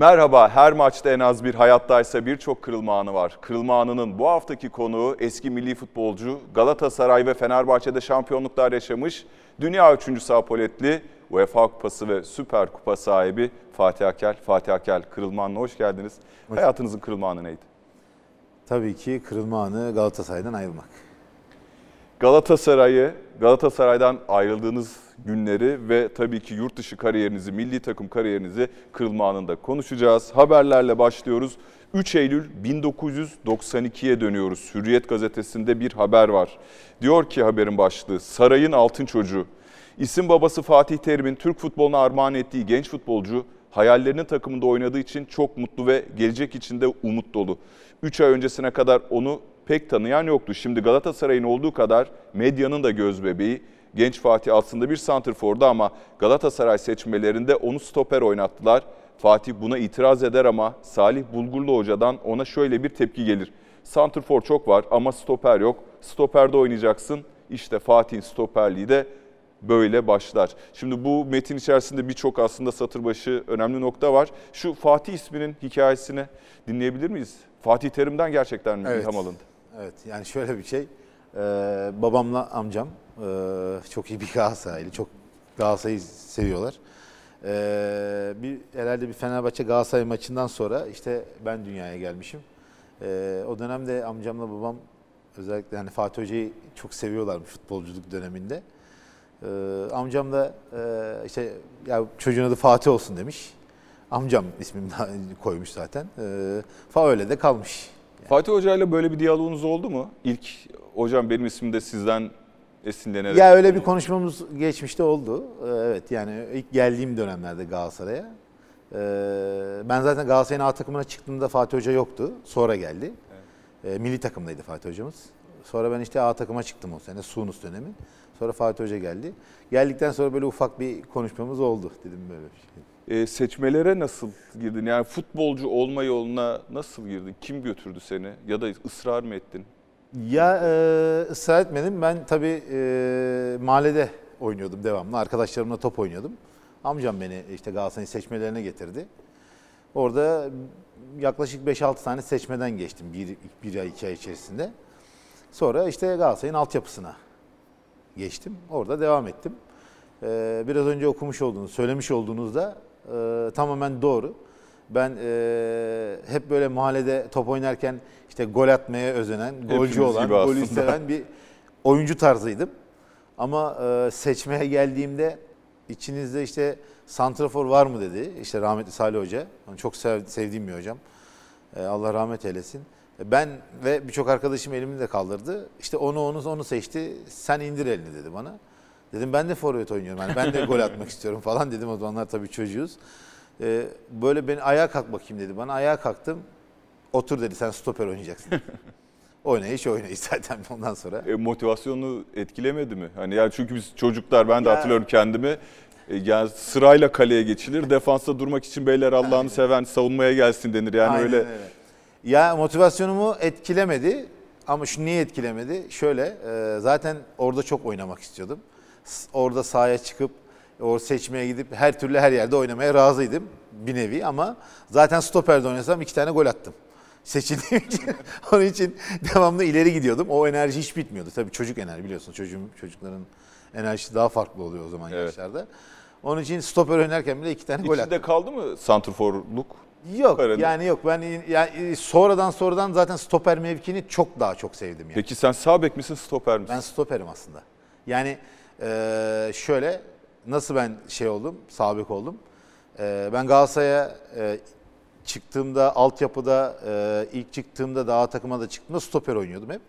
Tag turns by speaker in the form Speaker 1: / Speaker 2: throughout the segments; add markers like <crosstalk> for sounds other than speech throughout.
Speaker 1: Merhaba, her maçta en az bir hayattaysa birçok kırılma anı var. Kırılma anının bu haftaki konuğu eski milli futbolcu, Galatasaray ve Fenerbahçe'de şampiyonluklar yaşamış, dünya üçüncüsü apoletli, UEFA Kupası ve Süper Kupa sahibi Fatih Akel. Fatih Akel, kırılma anına hoş geldiniz. Hayatınızın kırılma anı neydi?
Speaker 2: Tabii ki kırılma anı Galatasaray'dan ayrılmak.
Speaker 1: Galatasaray'ı, Galatasaray'dan ayrıldığınız günleri ve tabii ki yurt dışı kariyerinizi, milli takım kariyerinizi kırılma anında konuşacağız. Haberlerle başlıyoruz. 3 Eylül 1992'ye dönüyoruz. Hürriyet gazetesinde bir haber var. Diyor ki haberin başlığı, Sarayın Altın Çocuğu. İsim babası Fatih Terim'in Türk futboluna armağan ettiği genç futbolcu, hayallerinin takımında oynadığı için çok mutlu ve gelecek için de umut dolu. 3 ay öncesine kadar onu pek tanıyan yoktu. Şimdi Galatasaray'ın olduğu kadar medyanın da göz bebeği. Genç Fatih aslında bir santrfordu ama Galatasaray seçmelerinde onu stoper oynattılar. Fatih buna itiraz eder ama Salih Bulgurlu hocadan ona şöyle bir tepki gelir. Santrfor çok var ama stoper yok. Stoperde oynayacaksın. İşte Fatih'in stoperliği de böyle başlar. Şimdi bu metin içerisinde birçok aslında satır başı önemli nokta var. Şu Fatih isminin hikayesini dinleyebilir miyiz? Fatih Terim'den gerçekten mi
Speaker 2: Evet.
Speaker 1: ilham alındı?
Speaker 2: Evet yani şöyle bir şey. Ee, babamla amcam ee, çok iyi bir Galatasaraylı. Çok Galatasaray'ı seviyorlar. Ee, bir herhalde bir Fenerbahçe Galatasaray maçından sonra işte ben dünyaya gelmişim. Ee, o dönemde amcamla babam özellikle hani Fatih Hoca'yı çok seviyorlarmış futbolculuk döneminde. Ee, amcam da ee, işte ya çocuğun adı Fatih olsun demiş. Amcam ismini koymuş zaten. Ee, fa öyle de kalmış.
Speaker 1: Fatih Hoca ile böyle bir diyaloğunuz oldu mu? İlk hocam benim ismim de sizden esinlenerek.
Speaker 2: Ya öyle bir konuşmamız geçmişte oldu. Ee, Evet yani ilk geldiğim dönemlerde Galatasaray'a. Ee, Ben zaten Galatasaray'ın A takımına çıktığımda Fatih Hoca yoktu. Sonra geldi. Ee, Milli takımdaydı Fatih Hocamız. Sonra ben işte A takıma çıktım o sene. Sunus dönemi. Sonra Fatih Hoca geldi. Geldikten sonra böyle ufak bir konuşmamız oldu dedim böyle bir şey.
Speaker 1: Ee, seçmelere nasıl girdin? Yani futbolcu olma yoluna nasıl girdin? Kim götürdü seni? Ya da ısrar mı ettin?
Speaker 2: Ya e, ısrar etmedim. Ben tabii e, mahallede oynuyordum devamlı. Arkadaşlarımla top oynuyordum. Amcam beni işte Galatasaray'ın seçmelerine getirdi. Orada yaklaşık 5-6 tane seçmeden geçtim bir, bir ay iki ay içerisinde. Sonra işte Galatasaray'ın altyapısına geçtim. Orada devam ettim. Ee, biraz önce okumuş olduğunuz, söylemiş olduğunuzda e, tamamen doğru. Ben e, hep böyle mahallede top oynarken işte gol atmaya özenen, golcü olan, golü seven bir oyuncu tarzıydım. Ama e, seçmeye geldiğimde içinizde işte santrafor var mı dedi. İşte rahmetli Salih Hoca. Yani çok sev- sevdiğim bir hocam. E, Allah rahmet eylesin. E, Ben ve birçok arkadaşım elimi de kaldırdı. İşte onu onu onu seçti. Sen indir elini dedi bana. Dedim ben de forvet oynuyorum. Yani ben de gol atmak <laughs> istiyorum falan dedim. O zamanlar tabii çocuğuz. E, böyle beni ayağa kalk bakayım dedi bana. Ayağa kalktım. Otur dedi sen stoper oynayacaksın. <laughs> oynayış oynayış zaten <laughs> ondan sonra.
Speaker 1: E, motivasyonu etkilemedi mi? Hani yani çünkü biz çocuklar ben de
Speaker 2: Ya-
Speaker 1: hatırlıyorum kendimi. E, yani sırayla kaleye geçilir. <laughs> Defansta durmak için beyler Allah'ını seven savunmaya gelsin denir. Yani
Speaker 2: Aynen
Speaker 1: öyle
Speaker 2: Ya motivasyonumu etkilemedi ama şu niye etkilemedi? Şöyle e, zaten orada çok oynamak istiyordum. Orada sahaya çıkıp o seçmeye gidip her türlü her yerde oynamaya razıydım bir nevi ama zaten stoperde oynasam iki tane gol attım. Seçildiğim <laughs> için onun için devamlı ileri gidiyordum. O enerji hiç bitmiyordu. Tabii çocuk enerji biliyorsun çocuğum, çocukların enerjisi daha farklı oluyor o zaman
Speaker 1: Evet.
Speaker 2: yaşlarda. Onun için stoper oynarken bile iki tane gol attım.
Speaker 1: içinde kaldı mı santrforluk?
Speaker 2: Yok
Speaker 1: Arada.
Speaker 2: yani yok ben yani sonradan sonradan zaten stoper mevkini çok daha çok sevdim yani.
Speaker 1: Peki sen sağ bek misin stoper misin?
Speaker 2: Ben stoperim aslında. Yani eee, şöyle nasıl ben şey oldum, sabit oldum. Eee, ben Galatasaray'a eee, çıktığımda altyapıda eee, ilk çıktığımda daha takıma da çıktığımda stoper oynuyordum hep.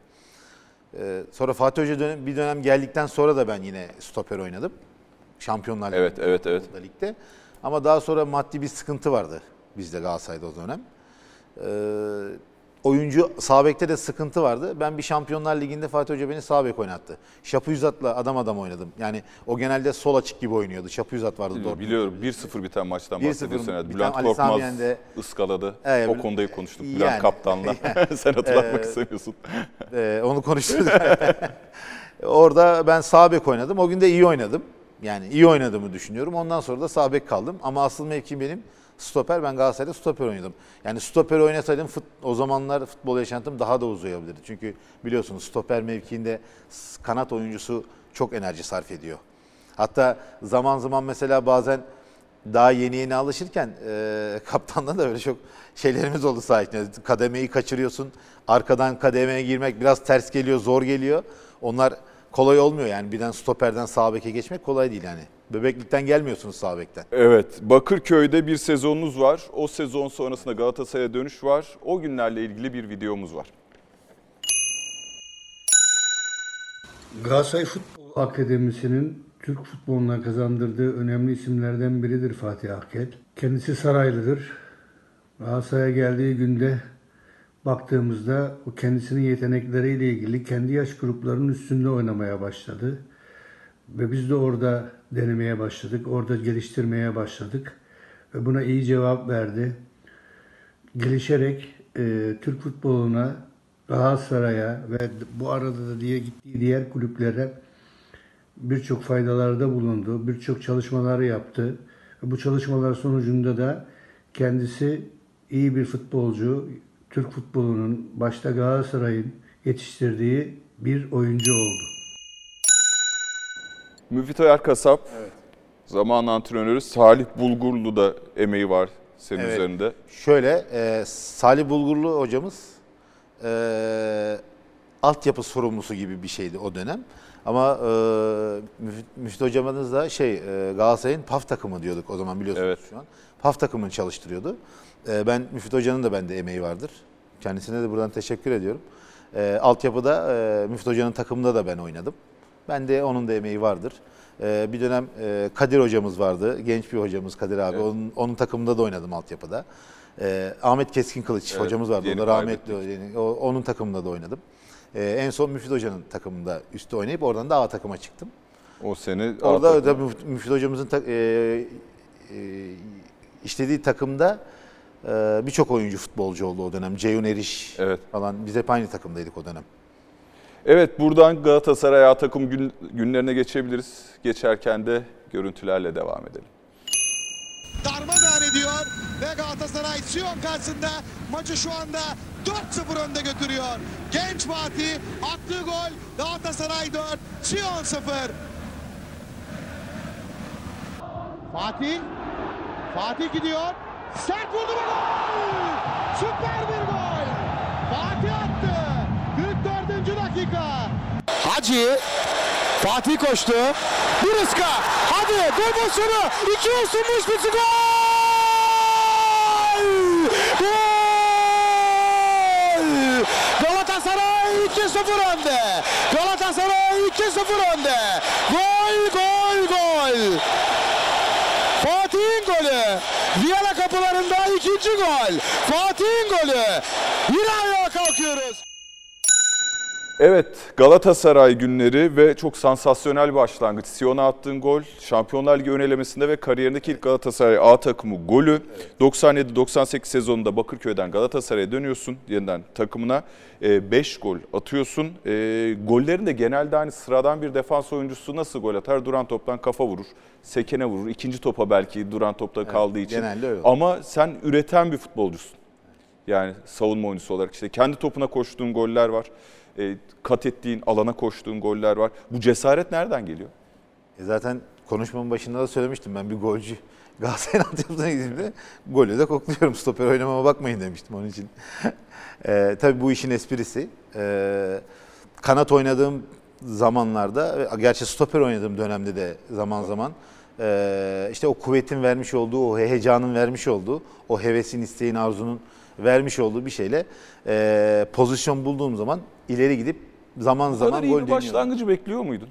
Speaker 2: Eee, sonra Fatih Hoca dönem, bir dönem geldikten sonra da ben yine stoper oynadım. Şampiyonlar
Speaker 1: Evet,
Speaker 2: Ligi'nde,
Speaker 1: evet, evet.
Speaker 2: futbolda, ligde. Ama daha sonra maddi bir sıkıntı vardı bizde Galatasaray'da o dönem. Ee, oyuncu sağ bekte de sıkıntı vardı. Ben bir Şampiyonlar Ligi'nde Fatih Hoca beni sağ bek oynattı. Şapı Yüzat'la adam adam oynadım. Yani o genelde sol açık gibi oynuyordu. Şapı Yüzat vardı. Dortmund'da.
Speaker 1: Biliyorum 1-0 biten maçtan
Speaker 2: 1-0
Speaker 1: bahsediyorsun.
Speaker 2: Biten
Speaker 1: Bülent
Speaker 2: Ali
Speaker 1: Korkmaz
Speaker 2: Samiyen'de-
Speaker 1: ıskaladı.
Speaker 2: Evet,
Speaker 1: o konuda konuştuk
Speaker 2: yani-
Speaker 1: Bülent Kaptan'la. <laughs> <laughs> Sen hatırlatmak
Speaker 2: Ee,
Speaker 1: istemiyorsun. <laughs>
Speaker 2: Ee, onu konuştuk. Orada ben sağ bek oynadım. O gün de iyi oynadım. Yani iyi oynadığımı düşünüyorum. Ondan sonra da sağ bek kaldım. Ama asıl mevkim benim stoper ben Galatasaray'da stoper oynadım. Yani stoper oynasaydım fut, o zamanlar futbol yaşantım daha da uzayabilirdi. Çünkü biliyorsunuz stoper mevkiinde kanat oyuncusu çok enerji sarf ediyor. Hatta zaman zaman mesela bazen daha yeni yeni alışırken e, <laughs> kaptanla da öyle çok şeylerimiz oldu sahipte. Kademeyi kaçırıyorsun. Arkadan kademeye girmek biraz ters geliyor, zor geliyor. Onlar kolay olmuyor yani. Birden stoperden sağ beke geçmek kolay değil yani. Bebeklikten gelmiyorsunuz sağ bekten.
Speaker 1: Evet, Bakırköy'de bir sezonunuz var. O sezon sonrasında Galatasaray'a dönüş var. O günlerle ilgili bir videomuz var.
Speaker 3: Galatasaray Futbol Akademisi'nin Türk futboluna kazandırdığı önemli isimlerden biridir Fatih Akkel. Kendisi Saraylıdır. Galatasaray'a geldiği günde baktığımızda o kendisinin yetenekleriyle ilgili kendi yaş gruplarının üstünde oynamaya başladı. Ve biz de orada denemeye başladık, orada geliştirmeye başladık. Ve buna iyi cevap verdi. Gelişerek e, Türk futboluna, Galatasaray'a ve bu arada da diye gittiği diğer kulüplere birçok faydalarda bulundu, birçok çalışmaları yaptı. Bu çalışmalar sonucunda da kendisi iyi bir futbolcu, Türk futbolunun başta Galatasaray'ın yetiştirdiği bir oyuncu oldu.
Speaker 1: Müfit Ayar Kasap, zaman antrenörü Salih Bulgurlu da emeği var senin
Speaker 2: Evet.
Speaker 1: üzerinde.
Speaker 2: Şöyle e, Salih Bulgurlu hocamız e, altyapı sorumlusu gibi bir şeydi o dönem. Ama e, Müfit, Müfit hocamız da şey e, Galatasaray'ın PAF takımı diyorduk o zaman biliyorsunuz
Speaker 1: Evet.
Speaker 2: şu an. PAF takımını çalıştırıyordu. E, ben Müfit hocanın da bende emeği vardır. Kendisine de buradan teşekkür ediyorum. E, altyapıda e, Müfit hocanın takımında da ben oynadım. Ben de onun da emeği vardır. E, bir dönem e, Kadir hocamız vardı. Genç bir hocamız Kadir abi.
Speaker 1: Evet.
Speaker 2: Onun, onun takımında da oynadım altyapıda. E, Ahmet Keskin Kılıç
Speaker 1: Evet,
Speaker 2: hocamız vardı. O
Speaker 1: yeni
Speaker 2: da rahmetli. Yani o- onun takımında da oynadım. E, en son Müfit Hoca'nın takımında üstte oynayıp oradan da A takıma çıktım.
Speaker 1: O seni
Speaker 2: Orada
Speaker 1: Atatürk-
Speaker 2: da Müfit, Müfit Hocamızın ta- e, e, işlediği takımda e, birçok oyuncu futbolcu oldu o dönem. Ceyhun Eriş
Speaker 1: Evet.
Speaker 2: falan. Biz hep aynı takımdaydık o dönem.
Speaker 1: Evet buradan Galatasaray A takım gün- günlerine geçebiliriz. Geçerken de görüntülerle devam edelim.
Speaker 4: darmadağın ediyor ve Galatasaray Sion karşısında maçı şu anda 4-0 önde götürüyor. Genç Fatih attığı gol Galatasaray 4, Sion 0. Fatih Fatih gidiyor. Sert vurdu ve gol! Süper bir gol! Fatih Hacı Fatih koştu. Bir ıska. Hadi pozisyonu. İki ısınmış bir gol. Gol. Galatasaray 2-0 önde. Galatasaray 2-0 önde. Gol gol gol. Fatih'in golü. Viyana kapılarında ikinci gol. Fatih'in golü. Yine ayağa kalkıyoruz.
Speaker 1: Evet Galatasaray günleri ve çok sansasyonel başlangıç. Siyon'a attığın gol Şampiyonlar Ligi önelemesinde ve kariyerindeki ilk Galatasaray A takımı golü. 97-98 sezonunda Bakırköy'den Galatasaray'a dönüyorsun yeniden takımına. 5 gol atıyorsun. E, gollerin de genelde hani sıradan bir defans oyuncusu nasıl gol atar? Duran toptan kafa vurur, sekene vurur. İkinci topa belki duran topta kaldığı için.
Speaker 2: genelde öyle.
Speaker 1: Ama sen üreten bir futbolcusun. Yani savunma oyuncusu olarak işte kendi topuna koştuğun goller var. E, kat ettiğin, alana koştuğun goller var. Bu cesaret nereden geliyor?
Speaker 2: E zaten konuşmamın başında da söylemiştim ben bir golcü. <laughs> Galatasaray'ın altyapısına gittiğimde golü de kokluyorum. Stoper oynamama bakmayın demiştim onun için. <laughs> e, tabii bu işin esprisi. E, kanat oynadığım zamanlarda, gerçi stoper oynadığım dönemde de zaman zaman e, işte o kuvvetin vermiş olduğu, o heyecanın vermiş olduğu, o hevesin, isteğin, arzunun vermiş olduğu bir şeyle e, pozisyon bulduğum zaman ileri gidip zaman
Speaker 1: Bu kadar
Speaker 2: zaman
Speaker 1: iyi
Speaker 2: gol
Speaker 1: bir
Speaker 2: deniyorum.
Speaker 1: başlangıcı bekliyor muydun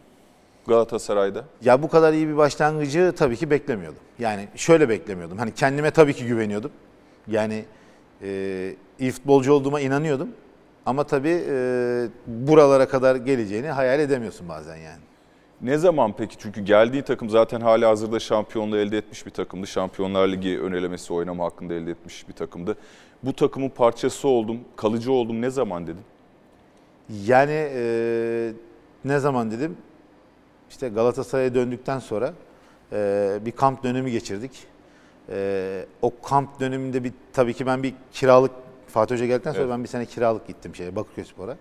Speaker 1: Galatasaray'da?
Speaker 2: Ya bu kadar iyi bir başlangıcı tabii ki beklemiyordum. Yani şöyle beklemiyordum. Hani kendime tabii ki güveniyordum. Yani e, iyi futbolcu olduğuma inanıyordum. Ama tabii e, buralara kadar geleceğini hayal edemiyorsun bazen yani.
Speaker 1: Ne zaman peki? Çünkü geldiği takım zaten hala hazırda şampiyonluğu elde etmiş bir takımdı. Şampiyonlar Ligi önelemesi oynama hakkında elde etmiş bir takımdı. Bu takımın parçası oldum, kalıcı oldum ne zaman dedin?
Speaker 2: Yani e, ne zaman dedim? İşte Galatasaray'a döndükten sonra e, bir kamp dönemi geçirdik. Ee, o kamp döneminde bir tabii ki ben bir kiralık Fatih Hoca geldikten sonra
Speaker 1: Evet.
Speaker 2: ben bir sene kiralık gittim şeye Bakırköy Spor'a.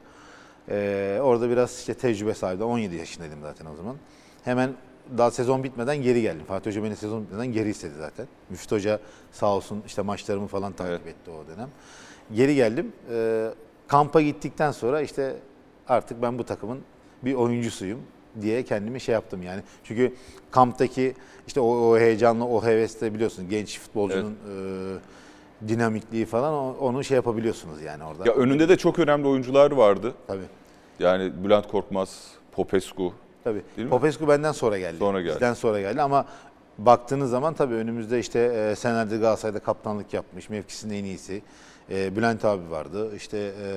Speaker 2: Ee, orada biraz işte tecrübe sahibi. 17 yaşındaydım zaten o zaman. Hemen daha sezon bitmeden geri geldim. Fatih Hoca beni sezon bitmeden geri istedi zaten. Müftü Hoca sağ olsun işte maçlarımı falan takip
Speaker 1: Evet.
Speaker 2: etti o dönem. Geri geldim. Ee, kampa gittikten sonra işte artık ben bu takımın bir oyuncusuyum diye kendimi şey yaptım yani. Çünkü kamptaki işte o, o heyecanlı, o hevesle biliyorsun genç futbolcunun e, dinamikliği falan onu şey yapabiliyorsunuz yani orada.
Speaker 1: Ya önünde de çok önemli oyuncular vardı.
Speaker 2: Tabii.
Speaker 1: Yani Bülent Korkmaz, Popescu.
Speaker 2: Tabii.
Speaker 1: Değil mi?
Speaker 2: Popescu benden sonra geldi.
Speaker 1: Sonra geldi.
Speaker 2: Bizden sonra geldi ama baktığınız zaman tabii önümüzde işte e, Sener'de Galatasaray'da kaptanlık yapmış. Mevkisinin en iyisi. E, Bülent abi vardı. İşte e,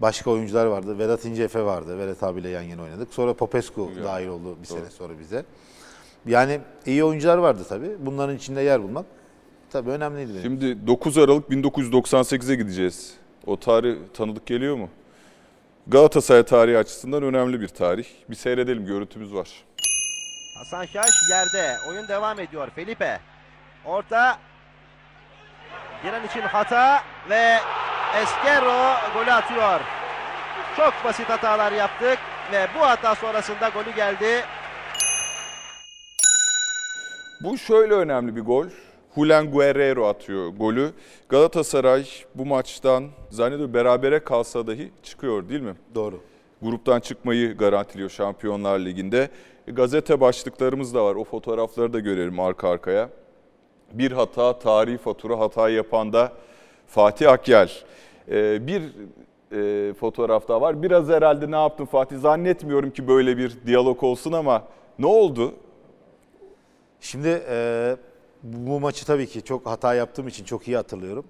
Speaker 2: başka oyuncular vardı. Vedat İnceefe vardı. Vedat abiyle yan yana oynadık. Sonra Popescu
Speaker 1: Güzel.
Speaker 2: dahil oldu bir
Speaker 1: Doğru.
Speaker 2: sene sonra bize. Yani iyi oyuncular vardı tabii. Bunların içinde yer bulmak tabii önemliydi benim.
Speaker 1: Şimdi 9 Aralık 1998'e gideceğiz. O tarih tanıdık geliyor mu? Galatasaray tarihi açısından önemli bir tarih. Bir seyredelim, görüntümüz var.
Speaker 5: Hasan Şaş yerde. Oyun devam ediyor. Felipe. Orta. Giren için hata ve Esquerro golü atıyor. Çok basit hatalar yaptık ve bu hata sonrasında golü geldi.
Speaker 1: Bu şöyle önemli bir gol. Julen Guerrero atıyor golü. Galatasaray bu maçtan zannediyorum berabere kalsa dahi çıkıyor değil mi?
Speaker 2: Doğru.
Speaker 1: Gruptan çıkmayı garantiliyor Şampiyonlar Ligi'nde. Gazete başlıklarımız da var. O fotoğrafları da görelim arka arkaya. Bir hata, tarihi fatura hata yapan da Fatih Akyel. E, bir e, fotoğraf daha var. Biraz herhalde ne yaptın Fatih? Zannetmiyorum ki böyle bir diyalog olsun ama ne oldu?
Speaker 2: Şimdi e, bu maçı tabii ki çok hata yaptığım için çok iyi hatırlıyorum.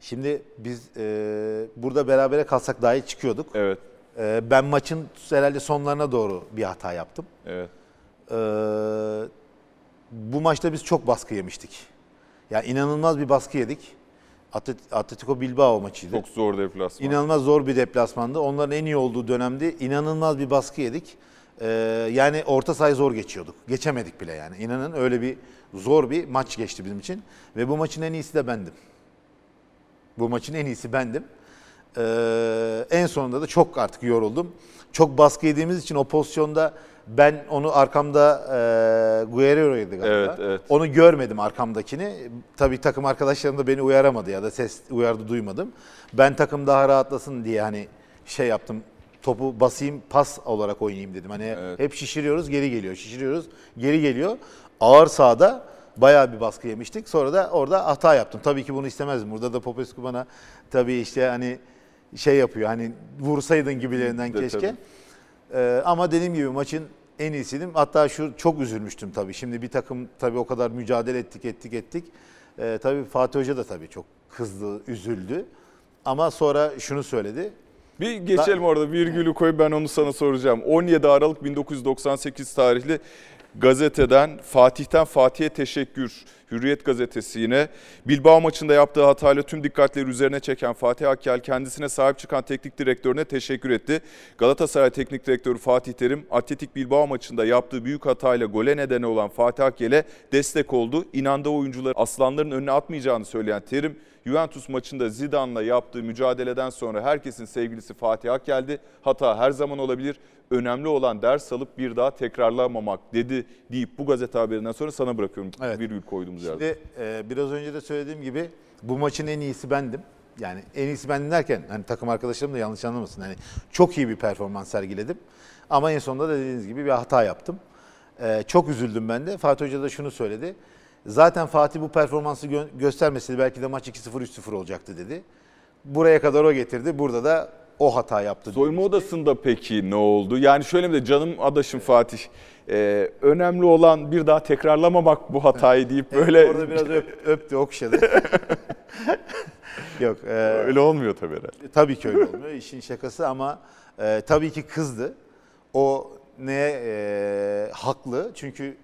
Speaker 2: Şimdi biz e, burada berabere kalsak dahi çıkıyorduk.
Speaker 1: Evet,
Speaker 2: E, ben maçın herhalde sonlarına doğru bir hata yaptım.
Speaker 1: evet.
Speaker 2: E, bu maçta biz çok baskı yemiştik. Yani inanılmaz bir baskı yedik. Atlet- Atletico Bilbao maçıydı.
Speaker 1: Çok zor deplasman.
Speaker 2: İnanılmaz zor bir deplasmandı. Onların en iyi olduğu dönemde inanılmaz bir baskı yedik. Ee, yani orta sahayı zor geçiyorduk. Geçemedik bile yani. İnanın öyle bir zor bir maç geçti bizim için. Ve bu maçın en iyisi de bendim. Bu maçın en iyisi bendim. Ee, en sonunda da çok artık yoruldum. Çok baskı yediğimiz için o pozisyonda ben onu arkamda e, Guerrero'ydu galiba.
Speaker 1: Evet, evet.
Speaker 2: Onu görmedim arkamdakini. Tabii takım arkadaşlarım da beni uyaramadı ya da ses uyardı duymadım. Ben takım daha rahatlasın diye hani şey yaptım. Topu basayım pas olarak oynayayım dedim. Hani
Speaker 1: Evet.
Speaker 2: hep şişiriyoruz geri geliyor. Şişiriyoruz geri geliyor. Ağır sahada bayağı bir baskı yemiştik. Sonra da orada hata yaptım. Tabii ki bunu istemezdim. Burada da Popescu bana tabii işte hani şey yapıyor. Hani vursaydın gibilerinden
Speaker 1: De
Speaker 2: keşke.
Speaker 1: tabii.
Speaker 2: Ee, ama dediğim gibi maçın en iyisiydim. Hatta şu çok üzülmüştüm tabii. Şimdi bir takım tabii o kadar mücadele ettik ettik ettik. Ee, tabii Fatih Hoca da tabii çok kızdı, üzüldü. Ama sonra şunu söyledi.
Speaker 1: Bir geçelim orada virgülü koy ben onu sana soracağım. 17 Aralık 1998 tarihli gazeteden Fatih'ten Fatih'e teşekkür. Hürriyet gazetesi yine. Bilbao maçında yaptığı hatayla tüm dikkatleri üzerine çeken Fatih Akkel kendisine sahip çıkan teknik direktörüne teşekkür etti. Galatasaray Teknik Direktörü Fatih Terim, Atletik Bilbao maçında yaptığı büyük hatayla gole nedeni olan Fatih Akkel'e destek oldu. İnandığı oyuncuları aslanların önüne atmayacağını söyleyen Terim, Juventus maçında Zidane'la yaptığı mücadeleden sonra herkesin sevgilisi Fatih Akkel'di. Hata her zaman olabilir. Önemli olan ders alıp bir daha tekrarlamamak dedi deyip bu gazete haberinden sonra sana bırakıyorum
Speaker 2: Evet.
Speaker 1: virgül koyduğumuz yerde.
Speaker 2: Şimdi e, biraz önce de söylediğim gibi bu maçın en iyisi bendim. Yani en iyisi bendim derken hani takım arkadaşlarım da yanlış anlamasın. Hani çok iyi bir performans sergiledim. Ama en sonunda da dediğiniz gibi bir hata yaptım. E, çok üzüldüm ben de. Fatih Hoca da şunu söyledi. Zaten Fatih bu performansı gö- göstermeseydi belki de maç 2-0 3-0 olacaktı dedi. Buraya kadar o getirdi. Burada da o hata yaptı.
Speaker 1: Soyunma odasında peki ne oldu? Yani şöyle mi de canım adaşım Fatih. e, önemli olan bir daha tekrarlamamak bu hatayı deyip böyle
Speaker 2: Orada biraz öp, öptü, okşadı. <laughs> Yok. e,
Speaker 1: öyle olmuyor tabii herhalde.
Speaker 2: Tabii ki öyle olmuyor. İşin şakası ama e, tabii ki kızdı. O ne e, haklı çünkü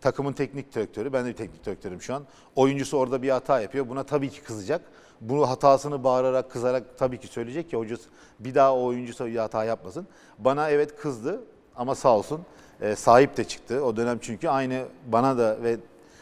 Speaker 2: takımın teknik direktörü, ben de bir teknik direktörüm şu an. Oyuncusu orada bir hata yapıyor. Buna tabii ki kızacak. Bunu hatasını bağırarak, kızarak tabii ki söyleyecek ki hocası bir daha o oyuncusu bir hata yapmasın. Bana evet kızdı ama sağ olsun e, sahip de çıktı. O dönem çünkü aynı bana da ve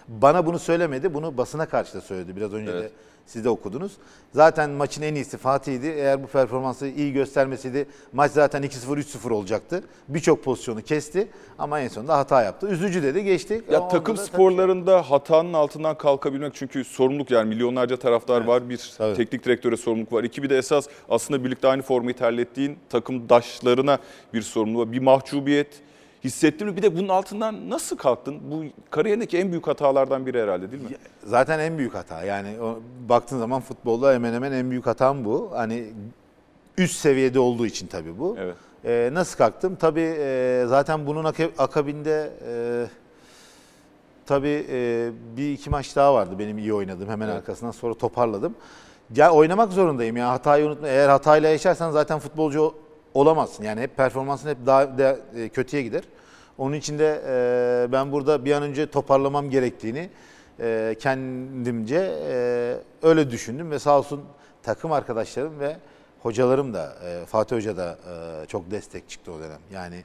Speaker 2: Bana bunu söylemedi. Bunu basına karşı da söyledi. Biraz önce
Speaker 1: Evet.
Speaker 2: de siz de okudunuz. Zaten maçın en iyisi Fatih'di. Eğer bu performansı iyi göstermeseydi maç zaten 2-0 3-0 olacaktı. Birçok pozisyonu kesti ama en sonunda hata yaptı. Üzücü dedi geçtik.
Speaker 1: Ya
Speaker 2: Ama
Speaker 1: takım
Speaker 2: onda da tabii
Speaker 1: sporlarında hatanın altından kalkabilmek çünkü sorumluluk yani milyonlarca taraftar var. Bir
Speaker 2: tabii.
Speaker 1: teknik direktöre sorumluluk var. İki bir de esas aslında birlikte aynı formayı terlettiğin takımdaşlarına bir sorumluluk var. Bir mahcubiyet hissettin mi? Bir de bunun altından nasıl kalktın? Bu kariyerindeki en büyük hatalardan biri herhalde değil mi?
Speaker 2: Zaten en büyük hata. Yani o, baktığın zaman futbolda hemen hemen en büyük hatam bu. Hani üst seviyede olduğu için tabii bu.
Speaker 1: Evet.
Speaker 2: Ee, nasıl kalktım? Tabii e, zaten bunun aka- akabinde e, tabii e, bir iki maç daha vardı benim iyi oynadığım. Hemen
Speaker 1: Evet.
Speaker 2: arkasından sonra toparladım. Ya oynamak zorundayım ya hatayı unutma. Eğer hatayla yaşarsan zaten futbolcu olamazsın. Yani hep performansın hep daha da, e, kötüye gider. Onun için de e, ben burada bir an önce toparlamam gerektiğini e, kendimce e, öyle düşündüm ve sağ olsun takım arkadaşlarım ve hocalarım da e, Fatih Hoca da e, çok destek çıktı o dönem. Yani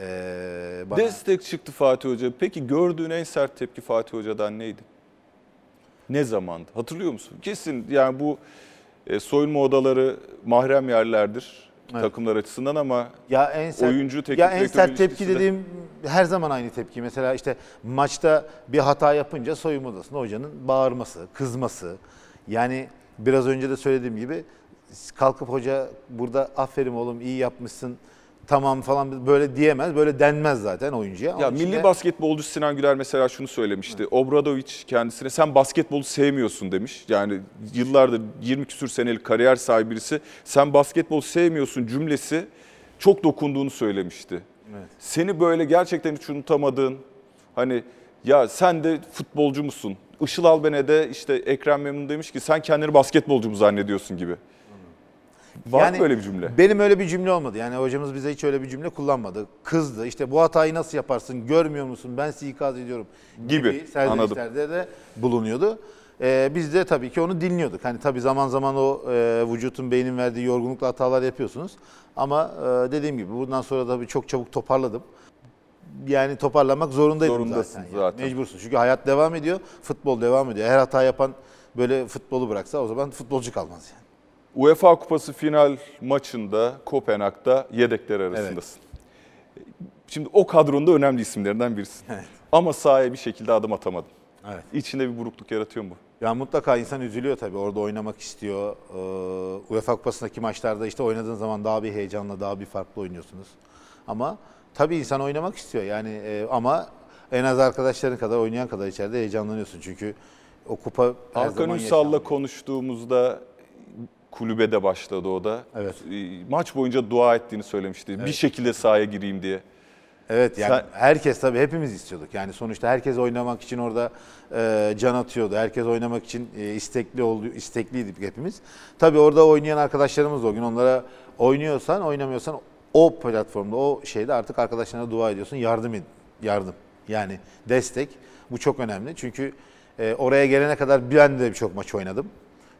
Speaker 2: e, bana-
Speaker 1: Destek çıktı Fatih Hoca. Peki gördüğün en sert tepki Fatih Hoca'dan neydi? Ne zamandı? Hatırlıyor musun? Kesin yani bu e, soyunma odaları mahrem yerlerdir
Speaker 2: Evet.
Speaker 1: takımlar açısından ama
Speaker 2: Ya en sert,
Speaker 1: Oyuncu, teknik
Speaker 2: ya en sert tepki
Speaker 1: de-
Speaker 2: dediğim her zaman aynı tepki. Mesela işte maçta bir hata yapınca soyunma odasında hocanın bağırması, kızması. Yani biraz önce de söylediğim gibi kalkıp hoca burada aferin oğlum iyi yapmışsın tamam falan böyle diyemez. Böyle denmez zaten oyuncuya.
Speaker 1: Ya
Speaker 2: Onun
Speaker 1: milli
Speaker 2: de-
Speaker 1: basketbolcu Sinan Güler mesela şunu söylemişti. Obradoviç kendisine sen basketbolu sevmiyorsun demiş. Yani yıllardır 20 küsür senelik kariyer sahibi birisi sen basketbol sevmiyorsun cümlesi çok dokunduğunu söylemişti.
Speaker 2: Evet.
Speaker 1: Seni böyle gerçekten hiç unutamadığın hani ya sen de futbolcu musun? Işıl Alben'e işte Ekrem Memnun demiş ki sen kendini basketbolcu mu zannediyorsun gibi. Var mı
Speaker 2: Yani
Speaker 1: böyle bir cümle?
Speaker 2: Benim öyle bir cümle olmadı. Yani hocamız bize hiç öyle bir cümle kullanmadı. Kızdı. İşte bu hatayı nasıl yaparsın? Görmüyor musun? Ben sizi ikaz ediyorum.
Speaker 1: Gibi.
Speaker 2: serzenişlerde de bulunuyordu. Ee, biz de tabii ki onu dinliyorduk. Hani tabii zaman zaman o e, vücutun beynin verdiği yorgunlukla hatalar yapıyorsunuz. Ama e, dediğim gibi bundan sonra tabii çok çabuk toparladım. Yani toparlamak zorundaydım
Speaker 1: Zorundasın
Speaker 2: zaten. Yani.
Speaker 1: zaten.
Speaker 2: Mecbursun. Çünkü hayat devam ediyor. Futbol devam ediyor. Her hata yapan böyle futbolu bıraksa o zaman futbolcu kalmaz yani.
Speaker 1: UEFA Kupası final maçında Kopenhag'da yedekler arasındasın. Şimdi o kadronda önemli isimlerinden birisin.
Speaker 2: Evet.
Speaker 1: Ama sahaya bir şekilde adım atamadın.
Speaker 2: Evet.
Speaker 1: İçinde bir burukluk yaratıyor mu? bu?
Speaker 2: Ya mutlaka insan üzülüyor tabii. Orada oynamak istiyor. Ee, UEFA Kupası'ndaki maçlarda işte oynadığın zaman daha bir heyecanla, daha bir farklı oynuyorsunuz. Ama tabii insan oynamak istiyor. Yani e, ama en az arkadaşların kadar oynayan kadar içeride heyecanlanıyorsun. Çünkü o kupa her
Speaker 1: Hakan Ünsal'la konuştuğumuzda kulübede başladı o da.
Speaker 2: Evet.
Speaker 1: E, Maç boyunca dua ettiğini söylemişti. Bir şekilde sahaya gireyim diye.
Speaker 2: Evet yani
Speaker 1: Sen-
Speaker 2: herkes tabii hepimiz istiyorduk. Yani sonuçta herkes oynamak için orada e, can atıyordu. Herkes oynamak için e, istekli oldu, istekliydik hepimiz. Tabii orada oynayan arkadaşlarımız da o gün onlara oynuyorsan, oynamıyorsan o platformda, o şeyde artık arkadaşlarına dua ediyorsun. Yardım ed- yardım. Yani destek. Bu çok önemli. Çünkü e, oraya gelene kadar ben de birçok maç oynadım.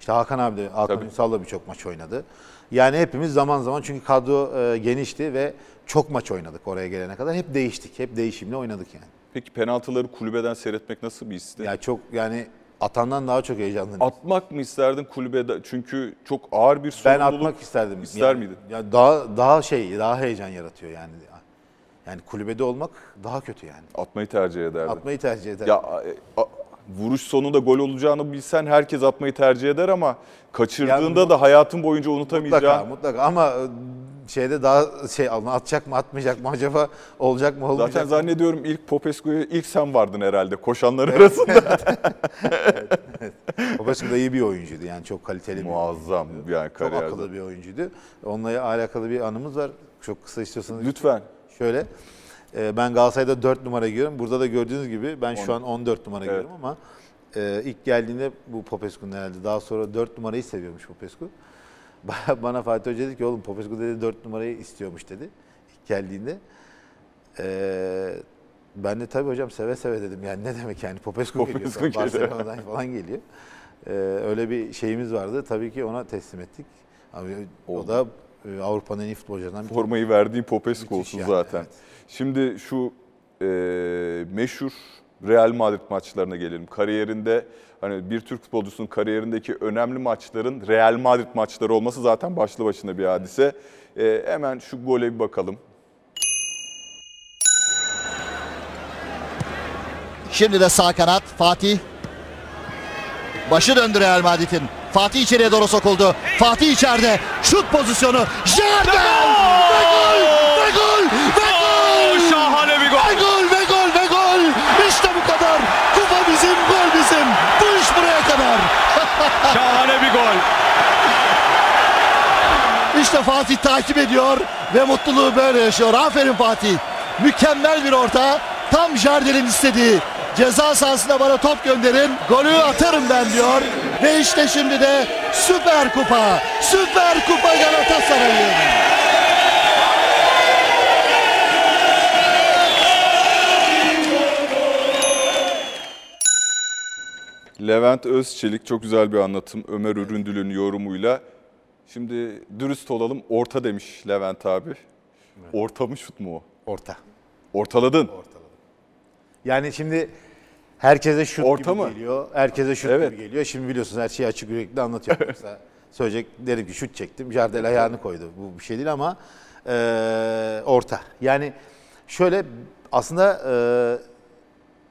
Speaker 2: İşte Hakan abi de, Hakan
Speaker 1: Tabii.
Speaker 2: Ünsal da birçok maç oynadı. Yani hepimiz zaman zaman çünkü kadro e, genişti ve çok maç oynadık oraya gelene kadar. Hep değiştik, hep değişimle oynadık yani.
Speaker 1: Peki penaltıları kulübeden seyretmek nasıl bir histi?
Speaker 2: Ya çok yani atandan daha çok heyecanlıyım.
Speaker 1: Atmak mı isterdin kulübede? Çünkü çok ağır bir
Speaker 2: ben
Speaker 1: sorumluluk.
Speaker 2: atmak isterdim.
Speaker 1: İster
Speaker 2: Yani-
Speaker 1: miydin?
Speaker 2: Ya daha daha şey, daha heyecan yaratıyor yani. Yani kulübede olmak daha kötü yani.
Speaker 1: Atmayı tercih ederdin.
Speaker 2: Atmayı tercih ederim.
Speaker 1: Ya e, vuruş sonunda gol olacağını bilsen herkes atmayı tercih eder ama kaçırdığında
Speaker 2: Ya bu-
Speaker 1: da hayatın boyunca unutamayacağın.
Speaker 2: mutlaka, mutlaka ama e, şeyde daha şey atacak mı atmayacak mı acaba olacak mı olmayacak
Speaker 1: Zaten
Speaker 2: mı?
Speaker 1: zannediyorum ilk Popescu'ya ilk sen vardın herhalde koşanlar <laughs> arasında.
Speaker 2: Popescu da iyi bir oyuncuydu yani çok kaliteli bir
Speaker 1: Muazzam yani
Speaker 2: Çok
Speaker 1: kariyerde.
Speaker 2: akıllı bir oyuncuydu. Onunla alakalı bir anımız var. Çok kısa istiyorsanız.
Speaker 1: Lütfen.
Speaker 2: Şöyle. E, Ben Galatasaray'da 4 numara giyiyorum. Burada da gördüğünüz gibi ben şu
Speaker 1: On-
Speaker 2: an 14 numara giyiyorum ama e, ilk geldiğinde bu Popescu'nun herhalde. Daha sonra 4 numarayı seviyormuş Popescu. <laughs> Ba- Bana Fatih Hoca dedi ki oğlum Popescu dedi 4 numarayı istiyormuş dedi. İlk geldiğinde. E, ben de tabii hocam seve seve dedim. Yani ne demek yani Popescu,
Speaker 1: Popescu
Speaker 2: geliyor. Barcelona'dan falan geliyor. E, öyle bir şeyimiz vardı. Tabii ki ona teslim ettik. Abi, o da Avrupa'nın en iyi futbolcularından bir
Speaker 1: Formayı verdiğin Popescu olsun
Speaker 2: yani,
Speaker 1: zaten.
Speaker 2: evet.
Speaker 1: Şimdi şu e, meşhur Real Madrid maçlarına gelelim. Kariyerinde hani bir Türk futbolcusunun kariyerindeki önemli maçların Real Madrid maçları olması zaten başlı başına bir hadise. Ee, hemen şu gole bir bakalım.
Speaker 6: Şimdi de sağ kanat Fatih. Başı döndü Real Madrid'in. Fatih içeriye doğru sokuldu. Fatih içeride. Şut pozisyonu. Jardel! Ve gol! Ve gol! Ve gol!
Speaker 7: Şahane bir gol.
Speaker 6: Ve gol! Ve gol! Ve gol! İşte bu kadar. Kupa bizim, gol bizim. Bu iş buraya kadar. <laughs>
Speaker 7: Şahane bir gol.
Speaker 6: İşte Fatih takip ediyor ve mutluluğu böyle yaşıyor. Aferin Fatih. Mükemmel bir orta. Tam Jardel'in istediği. Ceza sahasına bana top gönderin. Golü atarım ben diyor. Ve işte şimdi de Süper Kupa. Süper Kupa Galatasaray'ın.
Speaker 1: Levent Özçelik çok güzel bir anlatım. Ömer Üründül'ün yorumuyla. Şimdi dürüst olalım. Orta demiş Levent abi. Orta mı şut mu o?
Speaker 2: Orta.
Speaker 1: Ortaladın.
Speaker 2: Yani şimdi herkese şut
Speaker 1: Orta
Speaker 2: gibi
Speaker 1: mı?
Speaker 2: geliyor. Herkese şut
Speaker 1: Evet.
Speaker 2: gibi geliyor. Şimdi biliyorsunuz her şeyi açık yürekli anlatıyorum. Mesela söyleyecek derim ki şut çektim. Jardel ayağını koydu. Bu bir şey değil ama eee, orta. Yani şöyle aslında eee,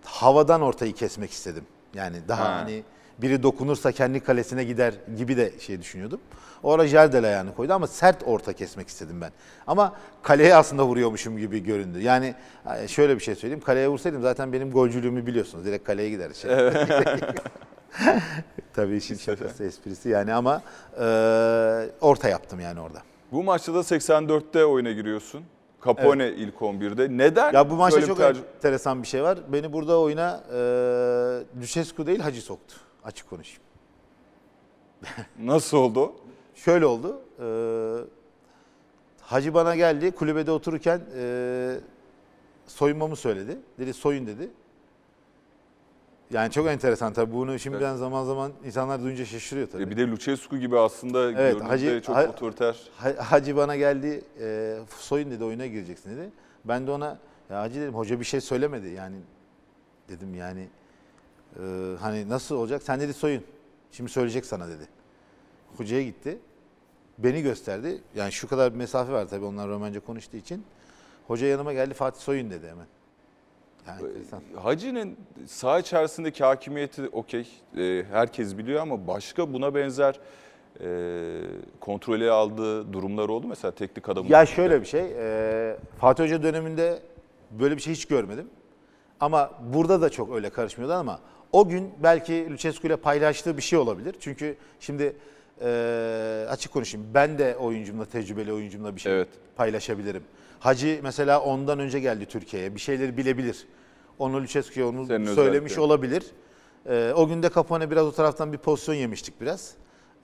Speaker 2: havadan ortayı kesmek istedim. Yani daha
Speaker 1: Ha.
Speaker 2: hani biri dokunursa kendi kalesine gider gibi de şey düşünüyordum. O ara Jardel ayağını koydu ama sert orta kesmek istedim ben. Ama kaleye aslında vuruyormuşum gibi göründü. Yani e, şöyle bir şey söyleyeyim. Kaleye vursaydım zaten benim golcülüğümü biliyorsunuz. Direkt kaleye gider. Şey. <laughs> Tabii işin şakası esprisi yani ama e, orta yaptım yani orada.
Speaker 1: Bu maçta da 84'te oyuna giriyorsun. Capone ilk 11'de. Neden?
Speaker 2: Ya bu maçta çok
Speaker 1: tercih-
Speaker 2: enteresan bir şey var. Beni burada oyuna e, Düşescu değil Hacı soktu. Açık konuşayım.
Speaker 1: Nasıl oldu?
Speaker 2: Şöyle oldu. E, Hacı bana geldi. Kulübede otururken e, soyunmamı söyledi. Dedi soyun dedi. Yani çok enteresan tabii. Bunu şimdiden zaman zaman insanlar duyunca şaşırıyor tabii.
Speaker 1: E bir de Lucescu gibi aslında
Speaker 2: Evet, Hacı-
Speaker 1: çok
Speaker 2: Ha-
Speaker 1: otoriter.
Speaker 2: Ha- Hacı bana geldi, e, soyun dedi oyuna gireceksin dedi. Ben de ona, ya Hacı dedim hoca bir şey söylemedi yani dedim yani e, hani nasıl olacak? Sen dedi soyun, şimdi söyleyecek sana dedi. Hocaya gitti, beni gösterdi. Yani şu kadar bir mesafe var tabii onlar Romence konuştuğu için. Hoca yanıma geldi Fatih soyun dedi hemen. Yani enteresan.
Speaker 1: Hacı'nın saha içerisindeki hakimiyeti okey. e, herkes biliyor ama başka buna benzer e, kontrolü aldığı durumlar oldu. Mesela teknik adamın.
Speaker 2: Ya şöyle bir şey, e, Fatih Hoca döneminde böyle bir şey hiç görmedim. Ama burada da çok öyle karışmıyordu ama o gün belki Lucescu ile paylaştığı bir şey olabilir. Çünkü şimdi e, açık konuşayım ben de oyuncumla, tecrübeli oyuncumla bir şey
Speaker 1: Evet.
Speaker 2: paylaşabilirim. Hacı mesela ondan önce geldi Türkiye'ye, bir şeyleri bilebilir. Onu Lucescu'ya onu
Speaker 1: Senin
Speaker 2: söylemiş
Speaker 1: özellikle.
Speaker 2: olabilir. E, o gün de Capone biraz o taraftan bir pozisyon yemiştik biraz.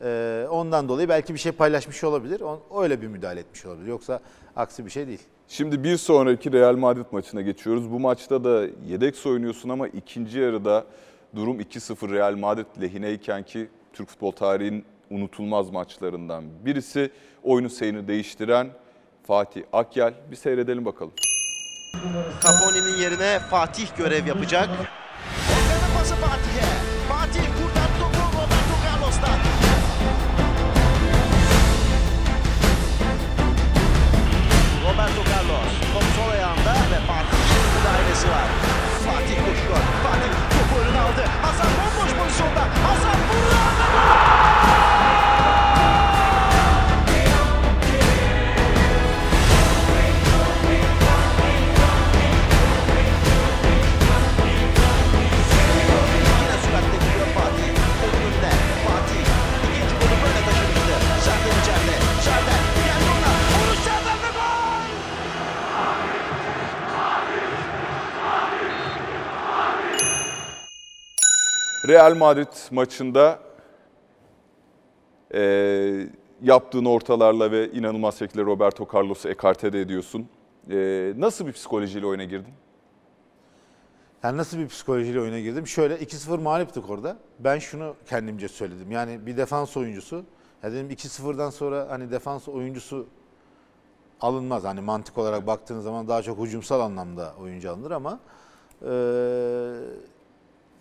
Speaker 2: E, ondan dolayı belki bir şey paylaşmış olabilir. O, öyle bir müdahale etmiş olabilir. Yoksa aksi bir şey değil.
Speaker 1: Şimdi bir sonraki Real Madrid maçına geçiyoruz. Bu maçta da yedek oynuyorsun ama ikinci yarıda durum 2-0 Real Madrid lehineyken ki Türk futbol tarihinin unutulmaz maçlarından birisi. Oyunun seyrini değiştiren Fatih Akyel. Bir seyredelim bakalım.
Speaker 5: Capone'nin yerine Fatih görev yapacak. Pası Fatih'e.
Speaker 1: Real Madrid maçında eee, yaptığın ortalarla ve inanılmaz şekilde Roberto Carlos'u ekarte de ediyorsun. Eee, nasıl bir psikolojiyle oyuna girdin?
Speaker 2: Yani nasıl bir psikolojiyle oyuna girdim? Şöyle 2-0 mağluptuk orada. Ben şunu kendimce söyledim. Yani bir defans oyuncusu. Ya dedim 2-0'dan sonra hani defans oyuncusu alınmaz. Hani mantık olarak baktığınız zaman daha çok hücumsal anlamda oyuncu alınır ama Ee,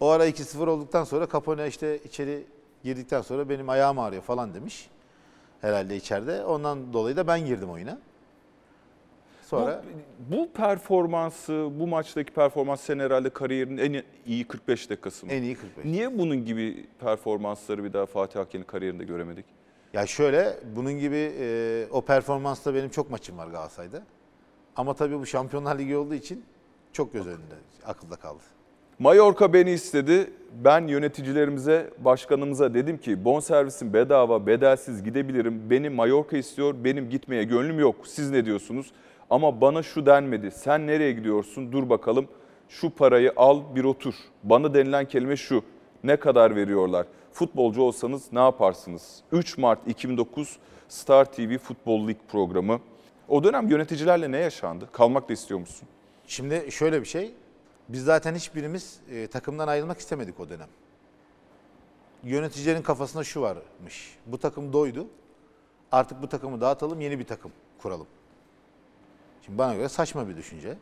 Speaker 2: o ara 2-0 olduktan sonra Capone işte içeri girdikten sonra benim ayağım ağrıyor falan demiş. Herhalde içeride. Ondan dolayı da ben girdim oyuna. Sonra
Speaker 1: Bu, bu performansı, bu maçtaki performans sen herhalde kariyerinin en iyi 45 dakikası mı?
Speaker 2: en iyi 45.
Speaker 1: Niye bunun gibi performansları bir daha Fatih Akken'in kariyerinde göremedik?
Speaker 2: Ya şöyle bunun gibi e, o performansla benim çok maçım var Galatasaray'da. Ama tabii bu Şampiyonlar Ligi olduğu için çok göz önünde, akılda kaldı.
Speaker 1: Mallorca beni istedi. Ben yöneticilerimize, başkanımıza dedim ki bonservisim bedava, bedelsiz gidebilirim. Beni Mallorca istiyor, benim gitmeye gönlüm yok. Siz ne diyorsunuz? Ama bana şu denmedi. Sen nereye gidiyorsun? Dur bakalım. Şu parayı al bir otur. Bana denilen kelime şu. Ne kadar veriyorlar? Futbolcu olsanız ne yaparsınız? 3 Mart 2009 Star TV Futbol Lig programı. O dönem yöneticilerle ne yaşandı? Kalmak da istiyor musun?
Speaker 2: Şimdi şöyle bir şey. Biz zaten hiçbirimiz e, takımdan ayrılmak istemedik o dönem. Yöneticilerin kafasında şu varmış. Bu takım doydu. Artık bu takımı dağıtalım, yeni bir takım kuralım. Şimdi bana göre saçma bir düşünce.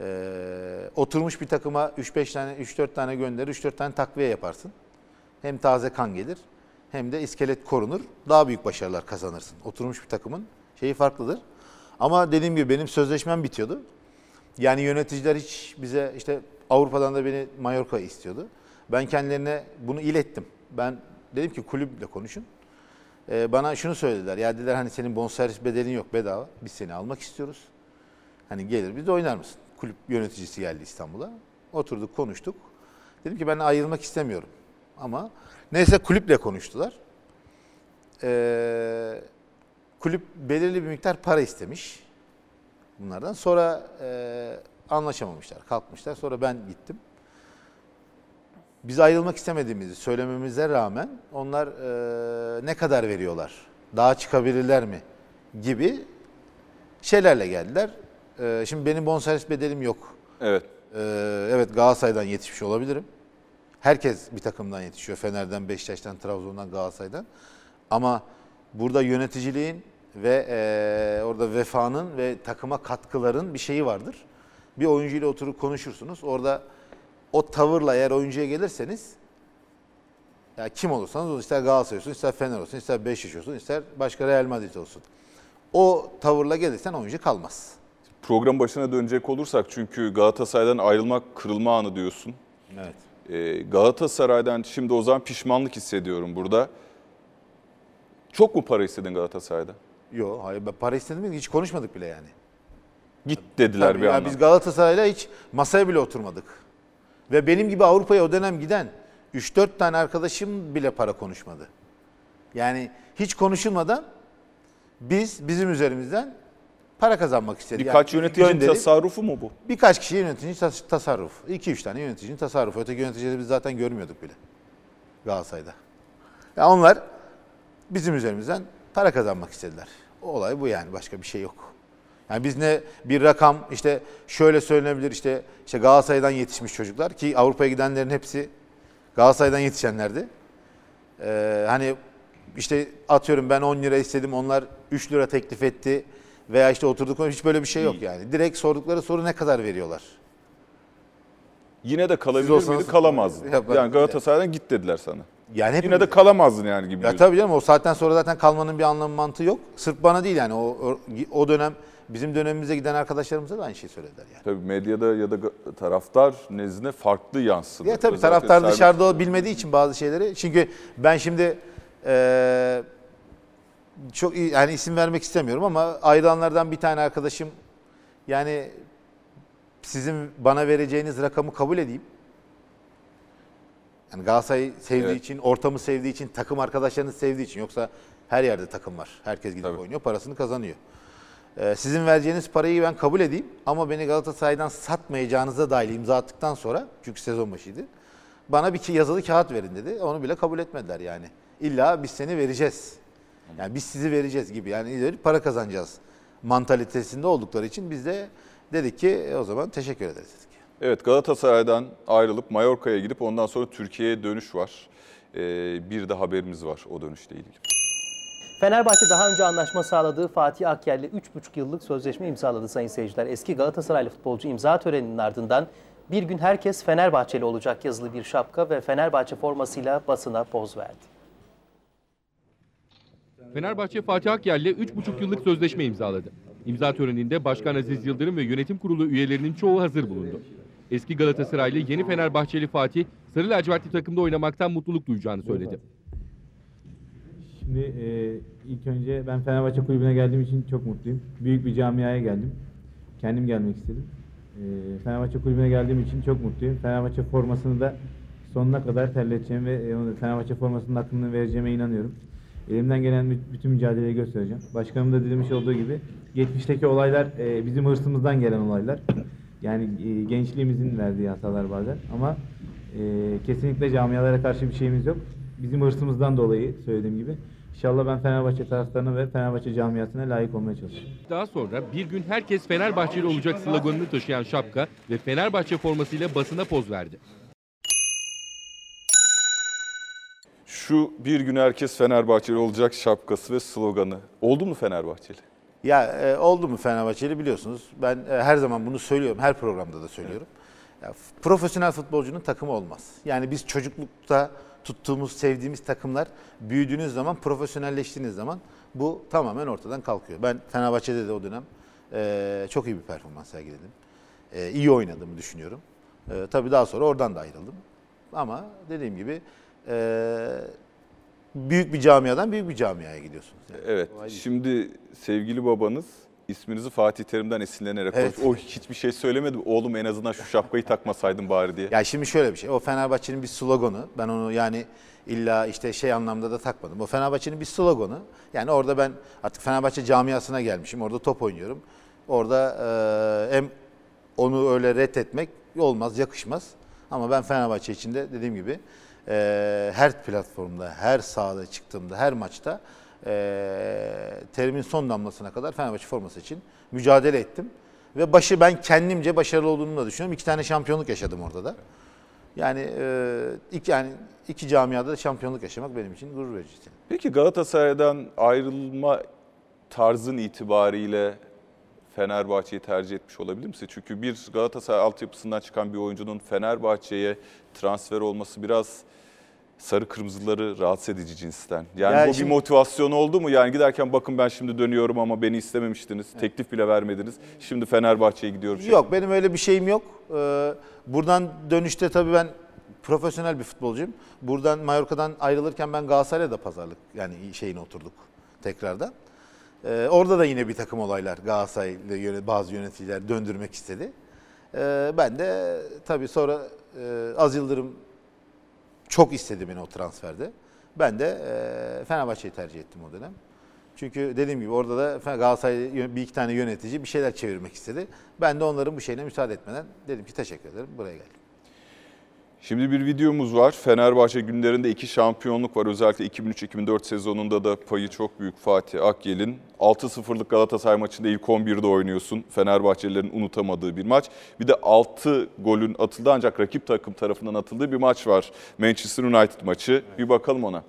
Speaker 2: Ee, oturmuş bir takıma 3-5 tane, 3-4 tane gönderir, 3-4 tane takviye yaparsın. Hem taze kan gelir, hem de iskelet korunur. Daha büyük başarılar kazanırsın. Oturmuş bir takımın şeyi farklıdır. Ama dediğim gibi benim sözleşmem bitiyordu. Yani yöneticiler hiç bize işte Avrupa'dan da beni Mallorca istiyordu. Ben kendilerine bunu ilettim. Ben dedim ki kulüple konuşun. Ee, bana şunu söylediler. Ya dediler hani senin bonservis bedelin yok bedava. Biz seni almak istiyoruz. Hani gelir biz de oynar mısın? Kulüp yöneticisi geldi İstanbul'a. Oturduk konuştuk. Dedim ki ben ayrılmak istemiyorum. Ama neyse kulüple konuştular. Ee, kulüp belirli bir miktar para istemiş bunlardan. Sonra e, anlaşamamışlar, kalkmışlar. Sonra ben gittim. Biz ayrılmak istemediğimizi söylememize rağmen onlar e, ne kadar veriyorlar, daha çıkabilirler mi gibi şeylerle geldiler. E, şimdi benim bonservis bedelim yok.
Speaker 1: Evet.
Speaker 2: E, evet Galatasaray'dan yetişmiş olabilirim. Herkes bir takımdan yetişiyor. Fener'den, Beşiktaş'tan, Trabzon'dan, Galatasaray'dan. Ama burada yöneticiliğin ve e, orada vefanın ve takıma katkıların bir şeyi vardır. Bir oyuncuyla oturup konuşursunuz. Orada o tavırla eğer oyuncuya gelirseniz ya kim olursanız olun, ister Galatasaray olsun, ister Fener olsun, ister Beşiktaş olsun, ister başka Real Madrid olsun. O tavırla gelirsen oyuncu kalmaz.
Speaker 1: Program başına dönecek olursak çünkü Galatasaray'dan ayrılmak kırılma anı diyorsun.
Speaker 2: Evet.
Speaker 1: Ee, Galatasaray'dan şimdi o zaman pişmanlık hissediyorum burada. Çok mu para istedin Galatasaray'da?
Speaker 2: Yok hayır ben para istedim mi hiç konuşmadık bile yani.
Speaker 1: Git dediler
Speaker 2: Tabii
Speaker 1: bir
Speaker 2: ya
Speaker 1: anda.
Speaker 2: Biz Galatasaray'la hiç masaya bile oturmadık. Ve benim gibi Avrupa'ya o dönem giden 3-4 tane arkadaşım bile para konuşmadı. Yani hiç konuşulmadan biz bizim üzerimizden para kazanmak istedik.
Speaker 1: Birkaç
Speaker 2: Yani
Speaker 1: yöneticinin
Speaker 2: gönderip
Speaker 1: tasarrufu mu bu?
Speaker 2: Birkaç kişi yönetici tas- tasarruf. 2-3 tane yöneticinin tasarrufu. Öteki yöneticileri biz zaten görmüyorduk bile Galatasaray'da. Ya onlar bizim üzerimizden para kazanmak istediler. Olay bu yani başka bir şey yok. Yani biz ne bir rakam işte şöyle söylenebilir işte işte Galatasaray'dan yetişmiş çocuklar ki Avrupa'ya gidenlerin hepsi Galatasaray'dan yetişenlerdi. Ee, hani işte atıyorum ben 10 lira istedim onlar 3 lira teklif etti veya işte oturduk hiç böyle bir şey yok yani. Direkt sordukları soru ne kadar veriyorlar?
Speaker 1: Yine de
Speaker 2: Siz
Speaker 1: kalabilir
Speaker 2: olsanız-
Speaker 1: miydi? Kalamazdın.
Speaker 2: Yapar-
Speaker 1: Yani Galatasaray'dan git dediler sana.
Speaker 2: Yani
Speaker 1: Yine de kalamazdın yani gibi.
Speaker 2: Ya tabii canım o saatten sonra zaten kalmanın bir anlamı mantığı yok. Sırf bana değil yani o, o, dönem bizim dönemimize giden arkadaşlarımıza da aynı şeyi söylediler yani.
Speaker 1: Tabii medyada ya da taraftar nezdinde farklı yansıdı.
Speaker 2: Ya tabii
Speaker 1: Özellikle
Speaker 2: taraftar
Speaker 1: serbest-
Speaker 2: dışarıda o bilmediği için bazı şeyleri. Çünkü ben şimdi eee, çok iyi yani isim vermek istemiyorum ama ayrılanlardan bir tane arkadaşım yani sizin bana vereceğiniz rakamı kabul edeyim. Yani Galatasaray sevdiği
Speaker 1: Evet.
Speaker 2: için, ortamı sevdiği için, takım arkadaşlarını sevdiği için. Yoksa her yerde takım var. Herkes gidip
Speaker 1: Tabii.
Speaker 2: oynuyor, parasını kazanıyor. Ee, sizin vereceğiniz parayı ben kabul edeyim ama beni Galatasaray'dan satmayacağınıza dair imza attıktan sonra, çünkü sezon başıydı, bana bir ki- yazılı kağıt verin dedi. Onu bile kabul etmediler yani. İlla biz seni vereceğiz. Yani biz sizi vereceğiz gibi. Yani ileri para kazanacağız mantalitesinde oldukları için biz de dedik ki "E, o zaman teşekkür ederiz dedik.
Speaker 1: Evet Galatasaray'dan ayrılıp Mallorca'ya gidip ondan sonra Türkiye'ye dönüş var. Ee, bir de haberimiz var o dönüşle ilgili.
Speaker 8: Fenerbahçe daha önce anlaşma sağladığı Fatih Akyer'le 3,5 yıllık sözleşme imzaladı sayın seyirciler. Eski Galatasaraylı futbolcu imza töreninin ardından Bir gün herkes Fenerbahçeli olacak yazılı bir şapka ve Fenerbahçe formasıyla basına poz verdi.
Speaker 9: Fenerbahçe Fatih Akyer'le 3,5 yıllık sözleşme imzaladı. İmza töreninde Başkan Aziz Yıldırım ve yönetim kurulu üyelerinin çoğu hazır bulundu. Eski Galatasaraylı yeni Fenerbahçeli Fatih, Sarı lacivertli takımda oynamaktan mutluluk duyacağını söyledi.
Speaker 10: Şimdi e, ilk önce ben Fenerbahçe kulübüne geldiğim için çok mutluyum. Büyük bir camiaya geldim. Kendim gelmek istedim. E, Fenerbahçe kulübüne geldiğim için çok mutluyum. Fenerbahçe formasını da sonuna kadar terleteceğim ve e, Fenerbahçe formasının hakkını vereceğime inanıyorum. Elimden gelen bü- bütün mücadeleyi göstereceğim. Başkanım da demiş olduğu gibi geçmişteki olaylar e, bizim hırsımızdan gelen olaylar. Yani e, gençliğimizin verdiği hatalar bazen ama e, kesinlikle camialara karşı bir şeyimiz yok. Bizim hırsımızdan dolayı söylediğim gibi. İnşallah ben Fenerbahçe taraftarına ve Fenerbahçe camiasına layık olmaya çalışacağım.
Speaker 9: Daha sonra bir gün herkes Fenerbahçeli olacak sloganını taşıyan şapka ve Fenerbahçe formasıyla basına poz verdi.
Speaker 1: Şu bir gün herkes Fenerbahçeli olacak şapkası ve sloganı. Oldu mu Fenerbahçeli?
Speaker 2: Ya e, oldu mu Fenerbahçeli biliyorsunuz. Ben e, her zaman bunu söylüyorum. Her programda da söylüyorum. Ya, f- profesyonel futbolcunun takımı olmaz. Yani biz çocuklukta tuttuğumuz, sevdiğimiz takımlar büyüdüğünüz zaman, profesyonelleştiğiniz zaman bu tamamen ortadan kalkıyor. Ben Fenerbahçe'de de o dönem e, çok iyi bir performans sergiledim. E, iyi oynadığımı düşünüyorum. E, tabii daha sonra oradan da ayrıldım. Ama dediğim gibi e, büyük bir camiadan büyük bir camiaya gidiyorsunuz. Yani.
Speaker 1: Evet. Şimdi sevgili babanız isminizi Fatih Terim'den esinlenerek
Speaker 2: Evet.
Speaker 1: O hiçbir şey söylemedi. Oğlum en azından şu şapkayı takmasaydın bari diye.
Speaker 2: Ya şimdi şöyle bir şey. O Fenerbahçe'nin bir sloganı. Ben onu yani illa işte şey anlamda da takmadım. O Fenerbahçe'nin bir sloganı. Yani orada ben artık Fenerbahçe camiasına gelmişim. Orada top oynuyorum. Orada e, hem onu öyle reddetmek olmaz, yakışmaz. Ama ben Fenerbahçe içinde dediğim gibi e, her platformda, her sahada çıktığımda, her maçta e, terimin son damlasına kadar Fenerbahçe forması için mücadele ettim. Ve başı ben kendimce başarılı olduğumu da düşünüyorum. İki tane şampiyonluk yaşadım orada da. Yani e, iki yani iki camiada da şampiyonluk yaşamak benim için gurur verici.
Speaker 1: Peki Galatasaray'dan ayrılma tarzın itibariyle Fenerbahçe'yi tercih etmiş olabilir misin? Çünkü bir Galatasaray altyapısından çıkan bir oyuncunun Fenerbahçe'ye transfer olması biraz sarı kırmızıları rahatsız edici cinsten. Yani
Speaker 2: Ya
Speaker 1: bu
Speaker 2: şimdi-
Speaker 1: bir motivasyon oldu mu? Yani giderken bakın ben şimdi dönüyorum ama beni istememiştiniz. Teklif bile vermediniz. Şimdi Fenerbahçe'ye gidiyorum.
Speaker 2: Yok benim öyle bir şeyim yok. Ee, buradan dönüşte tabii ben profesyonel bir futbolcuyum. Buradan Mallorca'dan ayrılırken ben Galatasaray'la da pazarlık yani şeyine oturduk tekrardan. Ee, orada da yine bir takım olaylar Galatasaray'la yöne- bazı yöneticiler döndürmek istedi. Ee, ben de tabii sonra e, Az Yıldırım çok istedi beni o transferde. Ben de e, Fenerbahçe'yi tercih ettim o dönem. Çünkü dediğim gibi orada da Galatasaray bir iki tane yönetici bir şeyler çevirmek istedi. Ben de onların bu şeyine müsaade etmeden dedim ki teşekkür ederim buraya geldim.
Speaker 1: Şimdi bir videomuz var. Fenerbahçe günlerinde iki şampiyonluk var. Özellikle 2003-2004 sezonunda da payı çok büyük Fatih Akyel'in. 6-0'lık Galatasaray maçında ilk 11'de oynuyorsun. Fenerbahçelilerin unutamadığı bir maç. Bir de 6 golün atıldığı ancak rakip takım tarafından atıldığı bir maç var. Manchester United maçı. Bir bakalım ona.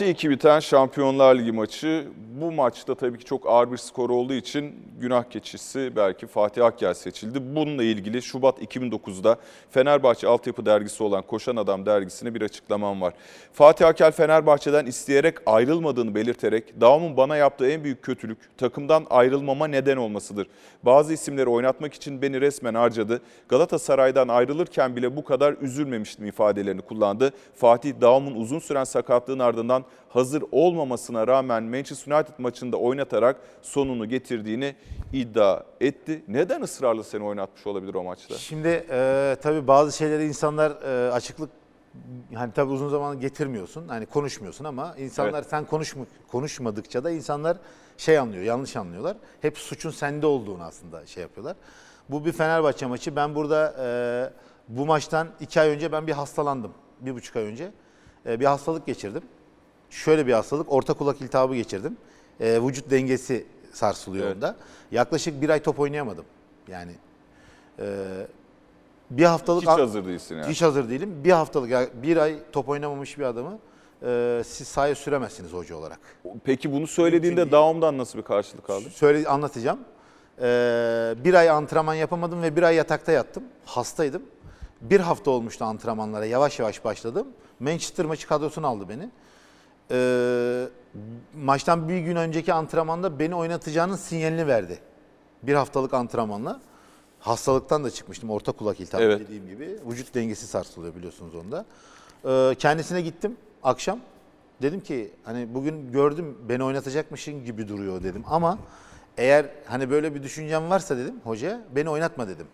Speaker 1: ...6-2 biten Şampiyonlar Ligi maçı. Bu maçta tabii ki çok ağır bir skor olduğu için günah keçisi belki Fatih Akyel seçildi. Bununla ilgili Şubat 2009'da Fenerbahçe altyapı dergisi olan Koşan Adam dergisine bir açıklamam var. Fatih Akyel Fenerbahçe'den isteyerek ayrılmadığını belirterek Davum'un bana yaptığı en büyük kötülük takımdan ayrılmama neden olmasıdır. Bazı isimleri oynatmak için beni resmen harcadı. Galatasaray'dan ayrılırken bile bu kadar üzülmemiştim ifadelerini kullandı. Fatih Davum'un uzun süren sakatlığın ardından hazır olmamasına rağmen Manchester United maçında oynatarak sonunu getirdiğini iddia etti. Neden ısrarla seni oynatmış olabilir o maçta?
Speaker 2: Şimdi e, tabii bazı şeyleri insanlar e, açıklık hani tabii uzun zaman getirmiyorsun. Hani konuşmuyorsun ama insanlar
Speaker 1: Evet.
Speaker 2: sen konuşma, konuşmadıkça da insanlar şey anlıyor, yanlış anlıyorlar. Hep suçun sende olduğunu aslında şey yapıyorlar. Bu bir Fenerbahçe maçı. Ben burada e, bu maçtan iki ay önce ben bir hastalandım. Bir buçuk ay önce. E, bir hastalık geçirdim. Şöyle bir hastalık. Orta kulak iltihabı geçirdim. E, vücut dengesi sarsılıyor
Speaker 1: Evet.
Speaker 2: onda. Yaklaşık bir ay top oynayamadım. Yani e, bir haftalık...
Speaker 1: Hiç hazır değilsin yani.
Speaker 2: Hiç hazır değilim. Bir haftalık, bir ay top oynamamış bir adamı e, siz sahaya süremezsiniz hoca olarak.
Speaker 1: Peki bunu söylediğinde Daum'dan nasıl bir karşılık aldın?
Speaker 2: Söyle anlatacağım. Ee, bir ay antrenman yapamadım ve bir ay yatakta yattım. Hastaydım. Bir hafta olmuştu antrenmanlara. Yavaş yavaş başladım. Manchester maçı kadrosuna aldı beni. Ee, maçtan bir gün önceki antrenmanda beni oynatacağının sinyalini verdi. Bir haftalık antrenmanla. Hastalıktan da çıkmıştım. Orta kulak iltihabı
Speaker 1: Evet.
Speaker 2: dediğim gibi. Vücut dengesi sarsılıyor biliyorsunuz onda. Ee, kendisine gittim akşam. Dedim ki hani bugün gördüm beni oynatacakmışın gibi duruyor dedim. Ama eğer hani böyle bir düşüncem varsa dedim hoca beni oynatma dedim.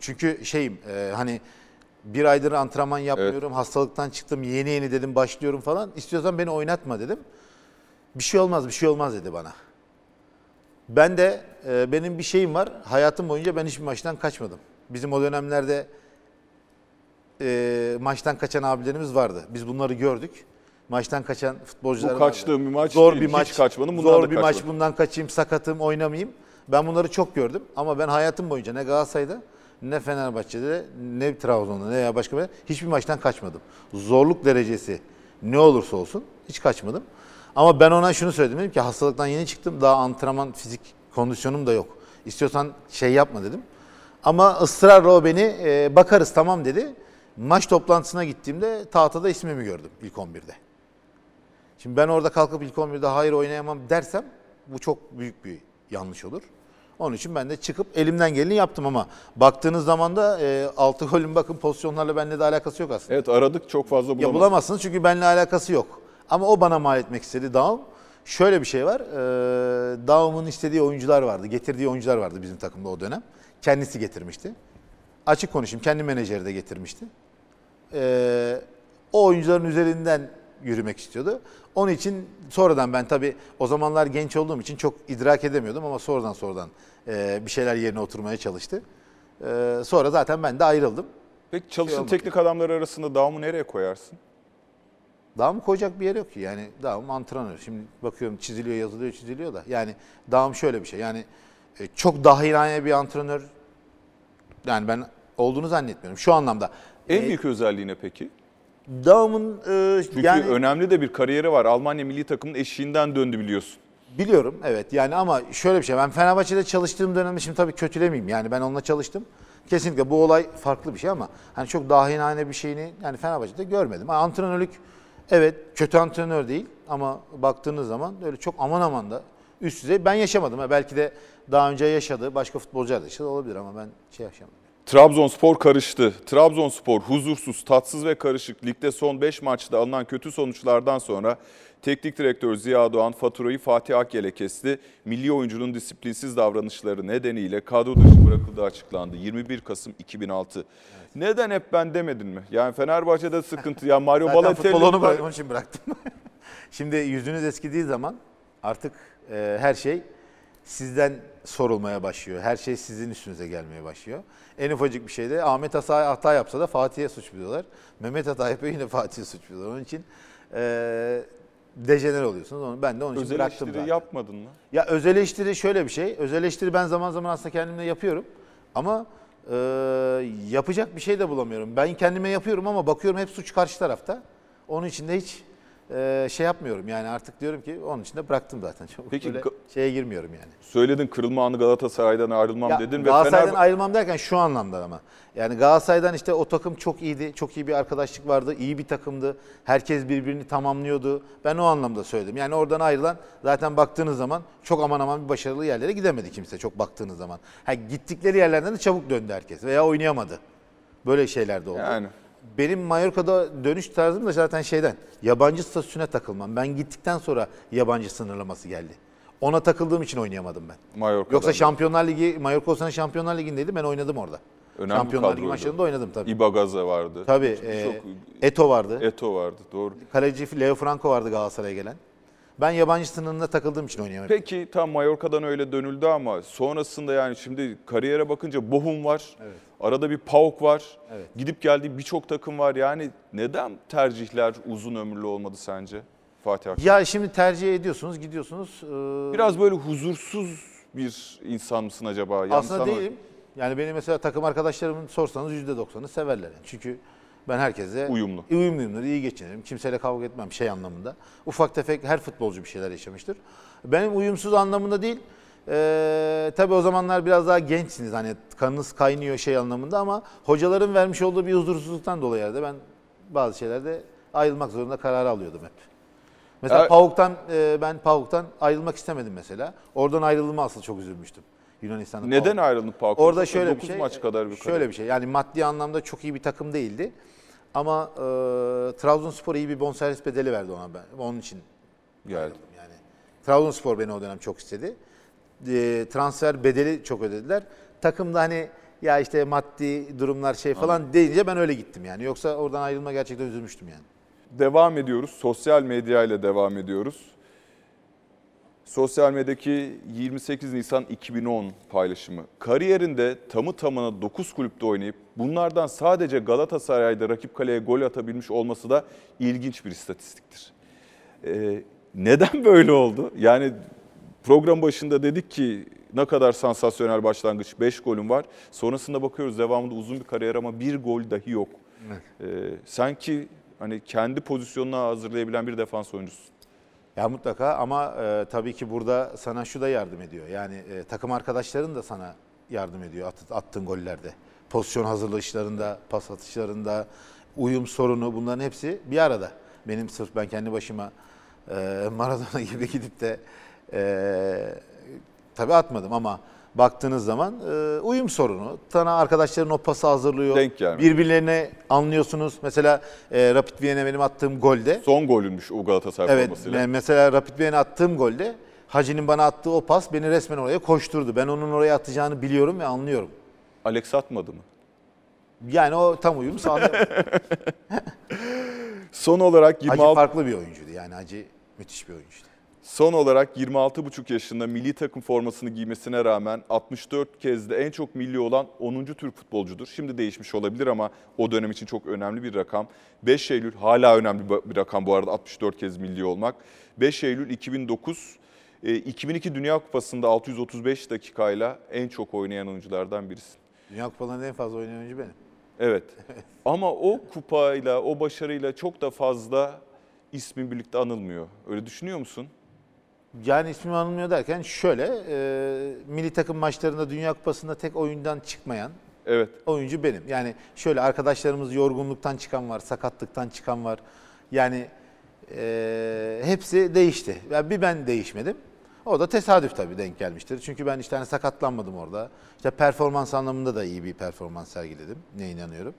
Speaker 2: Çünkü şeyim e, hani bir aydır antrenman yapmıyorum. Hastalıktan çıktım yeni yeni dedim başlıyorum falan. İstiyorsan beni oynatma dedim. Bir şey olmaz bir şey olmaz dedi bana. Ben de e, benim bir şeyim var. Hayatım boyunca ben hiçbir maçtan kaçmadım. Bizim o dönemlerde e, maçtan kaçan abilerimiz vardı. Biz bunları gördük. Maçtan kaçan futbolcular
Speaker 1: Bu
Speaker 2: vardı.
Speaker 1: kaçtığım bir maç
Speaker 2: Zor
Speaker 1: değil,
Speaker 2: bir
Speaker 1: hiç
Speaker 2: maç.
Speaker 1: kaçmadım, bundan
Speaker 2: Zor
Speaker 1: da
Speaker 2: bir maç.
Speaker 1: kaçmadım.
Speaker 2: Bundan kaçayım, sakatım, oynamayayım. Ben bunları çok gördüm. Ama ben hayatım boyunca ne Galatasaray'da ne Fenerbahçe'de ne Trabzon'da ne ya başka bir hiçbir maçtan kaçmadım. Zorluk derecesi ne olursa olsun hiç kaçmadım. Ama ben ona şunu söyledim dedim ki hastalıktan yeni çıktım. Daha antrenman, fizik kondisyonum da yok. İstiyorsan şey yapma dedim. Ama ısrarla o beni e, bakarız tamam dedi. Maç toplantısına gittiğimde tahtada ismimi gördüm ilk 11'de. Şimdi ben orada kalkıp ilk 11'de hayır oynayamam dersem bu çok büyük bir yanlış olur. Onun için ben de çıkıp elimden geleni yaptım ama baktığınız zaman da e, 6 <laughs> golün bakın pozisyonlarla benimle de alakası yok aslında.
Speaker 1: Evet aradık çok fazla
Speaker 2: Ya
Speaker 1: bulamadık.
Speaker 2: bulamazsınız çünkü benimle alakası yok. Ama o bana mal etmek istedi Daum. Şöyle bir şey var. E, Daum'un istediği oyuncular vardı. Getirdiği oyuncular vardı bizim takımda o dönem. Kendisi getirmişti. Açık konuşayım. Kendi menajeri de getirmişti. E, o oyuncuların üzerinden yürümek istiyordu. Onun için sonradan ben tabii o zamanlar genç olduğum için çok idrak edemiyordum ama sonradan sonradan e, bir şeyler yerine oturmaya çalıştı. E, sonra zaten ben de ayrıldım.
Speaker 1: Peki çalışan
Speaker 2: olmak
Speaker 1: teknik adamlar arasında Daum'u nereye koyarsın?
Speaker 2: Dağım koyacak bir yer yok ki. Yani dağım antrenör. Şimdi bakıyorum çiziliyor, yazılıyor, çiziliyor da. Yani dağım şöyle bir şey. Yani e, çok dahilane bir antrenör yani ben olduğunu zannetmiyorum şu anlamda.
Speaker 1: En
Speaker 2: E,
Speaker 1: büyük özelliği ne peki?
Speaker 2: Dağımın e,
Speaker 1: Çünkü
Speaker 2: yani
Speaker 1: önemli de bir kariyeri var. Almanya milli takımının eşiğinden döndü biliyorsun.
Speaker 2: biliyorum evet yani ama şöyle bir şey. Ben Fenerbahçe'de çalıştığım dönemde şimdi tabii kötülemeyeyim. Yani ben onunla çalıştım. Kesinlikle bu olay farklı bir şey ama hani çok dahilane bir şeyini yani Fenerbahçe'de görmedim. Antrenörlük evet kötü antrenör değil ama baktığınız zaman öyle çok aman aman da üst düzey ben yaşamadım. Belki de daha önce yaşadı başka futbolcular da yaşadı olabilir ama ben şey yaşamadım.
Speaker 1: Trabzonspor karıştı. Trabzonspor huzursuz, tatsız ve karışık. Ligde son 5 maçta alınan kötü sonuçlardan sonra teknik direktör Ziya Doğan faturayı Fatih Akyel'e kesti. Milli oyuncunun disiplinsiz davranışları nedeniyle kadro dışı bırakıldığı açıklandı. 21 Kasım 2006. Neden hep ben demedin mi? Yani Fenerbahçe'de sıkıntı. Ya <laughs> Mario
Speaker 2: Zaten
Speaker 1: Balotelli
Speaker 2: futbol onu bırak- onun için bıraktım. <laughs> Şimdi yüzünüz eskidiği zaman artık e, her şey sizden sorulmaya başlıyor. Her şey sizin üstünüze gelmeye başlıyor. En ufacık bir şeyde Ahmet hata, hata yapsa da Fatih'e suç buluyorlar. Mehmet hata yapıyor yine Fatih'e suç buluyorlar. Onun için e, dejener oluyorsunuz. Onu, ben de onun için
Speaker 1: özel
Speaker 2: bıraktım zaten.
Speaker 1: yapmadın mı?
Speaker 2: Ya öz eleştiri şöyle bir şey. Öz eleştiri ben zaman zaman aslında kendimle yapıyorum. Ama e, yapacak bir şey de bulamıyorum. Ben kendime yapıyorum ama bakıyorum hep suç karşı tarafta. Onun için de hiç e, şey yapmıyorum. Yani artık diyorum ki onun için de bıraktım zaten. Çok
Speaker 1: Peki,
Speaker 2: böyle şeye girmiyorum yani.
Speaker 1: Söyledin kırılma anı Galatasaray'dan ayrılmam
Speaker 2: Ya,
Speaker 1: dedin ve
Speaker 2: Galatasaray'dan
Speaker 1: Fenerbahçe
Speaker 2: ayrılmam derken şu anlamda ama. Yani Galatasaray'dan işte o takım çok iyiydi. Çok iyi bir arkadaşlık vardı. iyi bir takımdı. Herkes birbirini tamamlıyordu. Ben o anlamda söyledim. Yani oradan ayrılan zaten baktığınız zaman çok aman aman bir başarılı yerlere gidemedi kimse çok baktığınız zaman. Ha, gittikleri yerlerden de çabuk döndü herkes veya oynayamadı. Böyle şeyler de oldu.
Speaker 1: Yani.
Speaker 2: Benim Mallorca'da dönüş tarzım da zaten şeyden yabancı statüsüne takılmam. Ben gittikten sonra yabancı sınırlaması geldi. Ona takıldığım için oynayamadım ben.
Speaker 1: Mallorca'dan
Speaker 2: Yoksa. Şampiyonlar Ligi, Mallorca o sene Şampiyonlar Ligi'ndeydi. Ben oynadım orada.
Speaker 1: Önemli
Speaker 2: Şampiyonlar Ligi
Speaker 1: kadroydu.
Speaker 2: maçlarında oynadım tabii.
Speaker 1: İbagaza vardı.
Speaker 2: Tabii. E,
Speaker 1: çok-
Speaker 2: Eto vardı.
Speaker 1: Eto vardı doğru.
Speaker 2: Kaleci Leo Franco vardı Galatasaray'a gelen. Ben yabancı sınırında takıldığım için oynayamadım.
Speaker 1: Peki tam Mallorca'dan öyle dönüldü ama sonrasında yani şimdi kariyere bakınca Bochum var. Arada bir PAOK var.
Speaker 2: Evet.
Speaker 1: Gidip geldiği birçok takım var. Yani neden tercihler uzun ömürlü olmadı sence Fatih Akçay?
Speaker 2: Ya şimdi tercih ediyorsunuz, gidiyorsunuz. Ee,
Speaker 1: Biraz böyle huzursuz bir insan mısın acaba? Yanlış
Speaker 2: Aslında
Speaker 1: anlama-
Speaker 2: değilim. Yani benim mesela takım arkadaşlarımın sorsanız %90'ı severler. Çünkü ben herkese
Speaker 1: Uyumlu.
Speaker 2: uyumluyumdur, iyi geçinirim. Kimseyle kavga etmem şey anlamında. Ufak tefek her futbolcu bir şeyler yaşamıştır. Benim uyumsuz anlamında değil. Ee, tabii o zamanlar biraz daha gençsiniz hani kanınız kaynıyor şey anlamında ama hocaların vermiş olduğu bir huzursuzluktan dolayı da ben bazı şeylerde ayrılmak zorunda kararı alıyordum hep. Mesela
Speaker 1: Evet.
Speaker 2: PAOK'tan e, ben PAOK'tan ayrılmak istemedim mesela. Oradan ayrılma asıl çok üzülmüştüm. Yunanistan'da
Speaker 1: Neden
Speaker 2: PAOK.
Speaker 1: ayrıldın PAOK?
Speaker 2: Orada şöyle bir
Speaker 1: 9
Speaker 2: şey.
Speaker 1: maç kadar bir
Speaker 2: Şöyle bir şey. Yani maddi anlamda çok iyi bir takım değildi. Ama e, Trabzonspor iyi bir bonservis bedeli verdi ona ben. Onun için
Speaker 1: geldi.
Speaker 2: yani. Trabzonspor beni o dönem çok istedi. E, transfer bedeli çok ödediler. Takımda hani ya işte maddi durumlar şey falan deyince ben öyle gittim yani. Yoksa oradan ayrılma gerçekten üzülmüştüm yani.
Speaker 1: Devam ediyoruz. Sosyal medya ile devam ediyoruz. Sosyal medyadaki 28 Nisan 2010 paylaşımı. Kariyerinde tamı tamına 9 kulüpte oynayıp bunlardan sadece Galatasaray'da rakip kaleye gol atabilmiş olması da ilginç bir istatistiktir. Ee, neden <laughs> böyle oldu? Yani program başında dedik ki ne kadar sansasyonel başlangıç 5 golüm var. Sonrasında bakıyoruz devamında uzun bir kariyer ama bir gol dahi yok. Ee, sanki hani kendi pozisyonuna hazırlayabilen bir defans oyuncusun.
Speaker 2: Ya mutlaka ama e, tabii ki burada sana şu da yardım ediyor. Yani e, takım arkadaşların da sana yardım ediyor at, attığın gollerde. Pozisyon hazırlayışlarında, pas atışlarında, uyum sorunu bunların hepsi bir arada. Benim sırf ben kendi başıma e, <laughs> Maradona gibi gidip de e, tabii atmadım ama baktığınız zaman e, uyum sorunu. Sana arkadaşların o pası hazırlıyor.
Speaker 1: Denk gelmedi.
Speaker 2: Birbirlerine anlıyorsunuz. Mesela e, Rapid Viyen'e benim attığım golde
Speaker 1: Son golünmüş o Galatasaray
Speaker 2: Evet,
Speaker 1: formasıyla.
Speaker 2: me- mesela Rapid Viyen'e attığım golde Hacı'nın bana attığı o pas beni resmen oraya koşturdu. Ben onun oraya atacağını biliyorum ve anlıyorum.
Speaker 1: Alex atmadı mı?
Speaker 2: Yani o tam uyum sağlıyor. <laughs> <laughs>
Speaker 1: Son olarak
Speaker 2: Hacı
Speaker 1: 26
Speaker 2: farklı bir oyuncuydu. Yani Hacı müthiş bir oyuncuydu.
Speaker 1: Son olarak 26,5 yaşında milli takım formasını giymesine rağmen 64 kez de en çok milli olan 10. Türk futbolcudur. Şimdi değişmiş olabilir ama o dönem için çok önemli bir rakam. 5 Eylül hala önemli bir rakam bu arada 64 kez milli olmak. 5 Eylül 2009 e, 2002 Dünya Kupası'nda 635 dakikayla en çok oynayan oyunculardan birisin.
Speaker 2: Dünya Kupalarında en fazla oynayan oyuncu benim. <laughs>
Speaker 1: Evet. Ama o kupayla, o başarıyla çok da fazla ismin birlikte anılmıyor. Öyle düşünüyor musun?
Speaker 2: Yani ismim anılmıyor derken şöyle, e, milli takım maçlarında Dünya Kupası'nda tek oyundan çıkmayan
Speaker 1: Evet.
Speaker 2: oyuncu benim. Yani şöyle arkadaşlarımız yorgunluktan çıkan var, sakatlıktan çıkan var. Yani e, hepsi değişti. Yani bir ben değişmedim. O da tesadüf tabii denk gelmiştir. Çünkü ben işte hani sakatlanmadım orada. İşte performans anlamında da iyi bir performans sergiledim. Ne inanıyorum.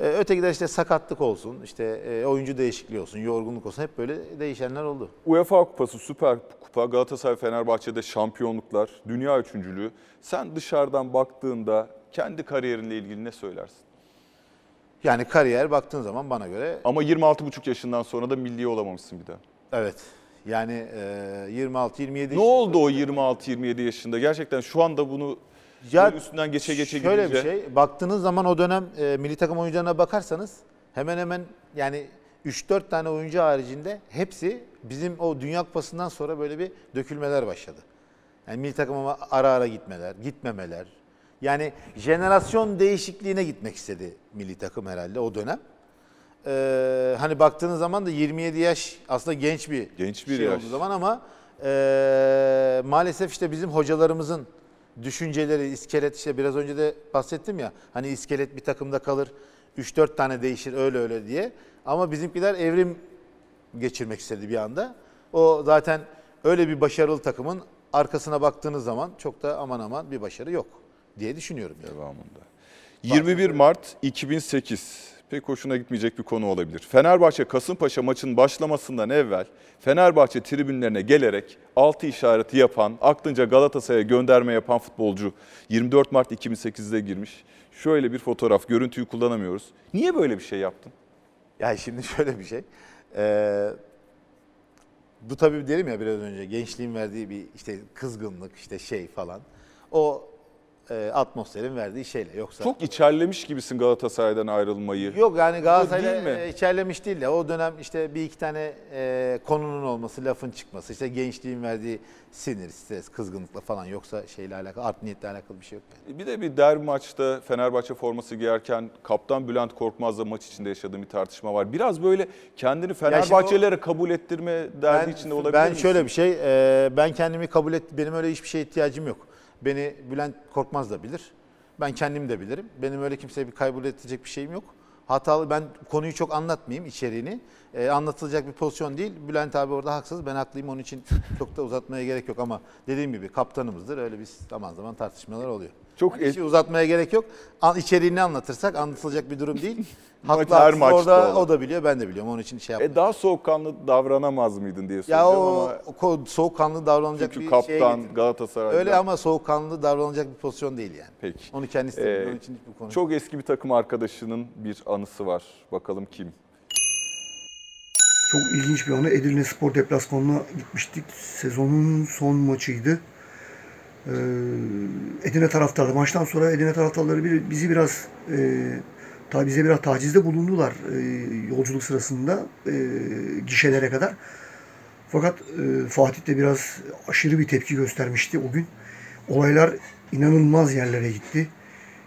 Speaker 2: E, ötekiler işte sakatlık olsun, işte e, oyuncu değişikliği olsun, yorgunluk olsun hep böyle değişenler oldu.
Speaker 1: UEFA Kupası, Süper Kupa, Galatasaray, Fenerbahçe'de şampiyonluklar, dünya üçüncülüğü. Sen dışarıdan baktığında kendi kariyerinle ilgili ne söylersin?
Speaker 2: Yani kariyer baktığın zaman bana göre
Speaker 1: Ama 26,5 yaşından sonra da milli olamamışsın bir daha.
Speaker 2: evet. Yani e, 26-27
Speaker 1: Ne oldu o 26-27 yaşında? Gerçekten şu anda bunu
Speaker 2: Ya
Speaker 1: üstünden geçe geçe
Speaker 2: Şöyle
Speaker 1: gidince...
Speaker 2: bir şey, baktığınız zaman o dönem e, milli takım oyuncularına bakarsanız hemen hemen yani 3-4 tane oyuncu haricinde hepsi bizim o Dünya Kupası'ndan sonra böyle bir dökülmeler başladı. Yani milli takıma ara ara gitmeler, gitmemeler. Yani jenerasyon değişikliğine gitmek istedi milli takım herhalde o dönem. Ee, hani baktığınız zaman da 27 yaş aslında genç bir
Speaker 1: Genç bir
Speaker 2: şey
Speaker 1: yaş.
Speaker 2: olduğu zaman ama e, maalesef işte bizim hocalarımızın düşünceleri, iskelet işte biraz önce de bahsettim ya hani iskelet bir takımda kalır 3-4 tane değişir öyle öyle diye. Ama bizimkiler evrim geçirmek istedi bir anda. O zaten öyle bir başarılı takımın arkasına baktığınız zaman çok da aman aman bir başarı yok diye düşünüyorum. Yani.
Speaker 1: devamında. 21 Mart 2008. Pek hoşuna gitmeyecek bir konu olabilir. Fenerbahçe Kasımpaşa maçının başlamasından evvel Fenerbahçe tribünlerine gelerek altı işareti yapan, aklınca Galatasaray'a gönderme yapan futbolcu 24 Mart 2008'de girmiş. Şöyle bir fotoğraf, görüntüyü kullanamıyoruz. Niye böyle bir şey yaptın?
Speaker 2: Yani şimdi <laughs> şöyle bir şey. Ee, bu tabii dedim ya biraz önce gençliğin verdiği bir işte kızgınlık işte şey falan. O e, atmosferin verdiği şeyle yoksa.
Speaker 1: Çok içerlemiş gibisin Galatasaray'dan ayrılmayı.
Speaker 2: Yok yani
Speaker 1: değil
Speaker 2: Galatasaray'la
Speaker 1: mi?
Speaker 2: e, içerlemiş değil de o dönem işte bir iki tane e, konunun olması, lafın çıkması, işte gençliğin verdiği sinir, stres, kızgınlıkla falan yoksa şeyle alakalı, art niyetle alakalı bir şey yok. Yani.
Speaker 1: Bir de bir derbi maçta Fenerbahçe forması giyerken kaptan Bülent Korkmaz'la maç içinde yaşadığım bir tartışma var. Biraz böyle kendini Fenerbahçelilere kabul ettirme derdi içinde olabilir
Speaker 2: ben
Speaker 1: misin?
Speaker 2: şöyle bir şey, e, ben kendimi kabul et, benim öyle hiçbir şeye ihtiyacım yok. Beni Bülent Korkmaz da bilir, ben kendim de bilirim. Benim öyle kimseye bir kabul edecek bir şeyim yok. Hatalı, ben konuyu çok anlatmayayım içeriğini. E, anlatılacak bir pozisyon değil. Bülent abi orada haksız, ben haklıyım. Onun için çok da uzatmaya gerek yok ama dediğim gibi kaptanımızdır. Öyle bir zaman zaman tartışmalar oluyor.
Speaker 1: Çok
Speaker 2: hiç
Speaker 1: et-
Speaker 2: uzatmaya gerek yok. An, içeriğini anlatırsak anlatılacak bir durum değil. <laughs> Haklı
Speaker 1: her maçta
Speaker 2: orada o da biliyor, ben de biliyorum. Onun için şey yapmayayım.
Speaker 1: E daha soğukkanlı davranamaz mıydın diye
Speaker 2: Ya
Speaker 1: soracağım
Speaker 2: o,
Speaker 1: ama
Speaker 2: o ko- soğukkanlı davranacak
Speaker 1: çünkü
Speaker 2: bir
Speaker 1: kaptan
Speaker 2: şeye getirdim.
Speaker 1: Galatasaray'da.
Speaker 2: Öyle ama soğukkanlı davranacak bir pozisyon değil yani.
Speaker 1: Peki.
Speaker 2: Onu kendisi
Speaker 1: Ee,
Speaker 2: onun için bu konu.
Speaker 1: Çok eski bir takım arkadaşının bir anısı var. Bakalım kim?
Speaker 11: Çok ilginç bir anı. Edirne Spor deplasmanına gitmiştik. Sezonun son maçıydı. Ee, Edirne taraftarları. Maçtan sonra Edirne taraftarları bizi biraz e, ta bize biraz tacizde bulundular e, yolculuk sırasında e, gişelere kadar. Fakat e, Fatih de biraz aşırı bir tepki göstermişti o gün. Olaylar inanılmaz yerlere gitti.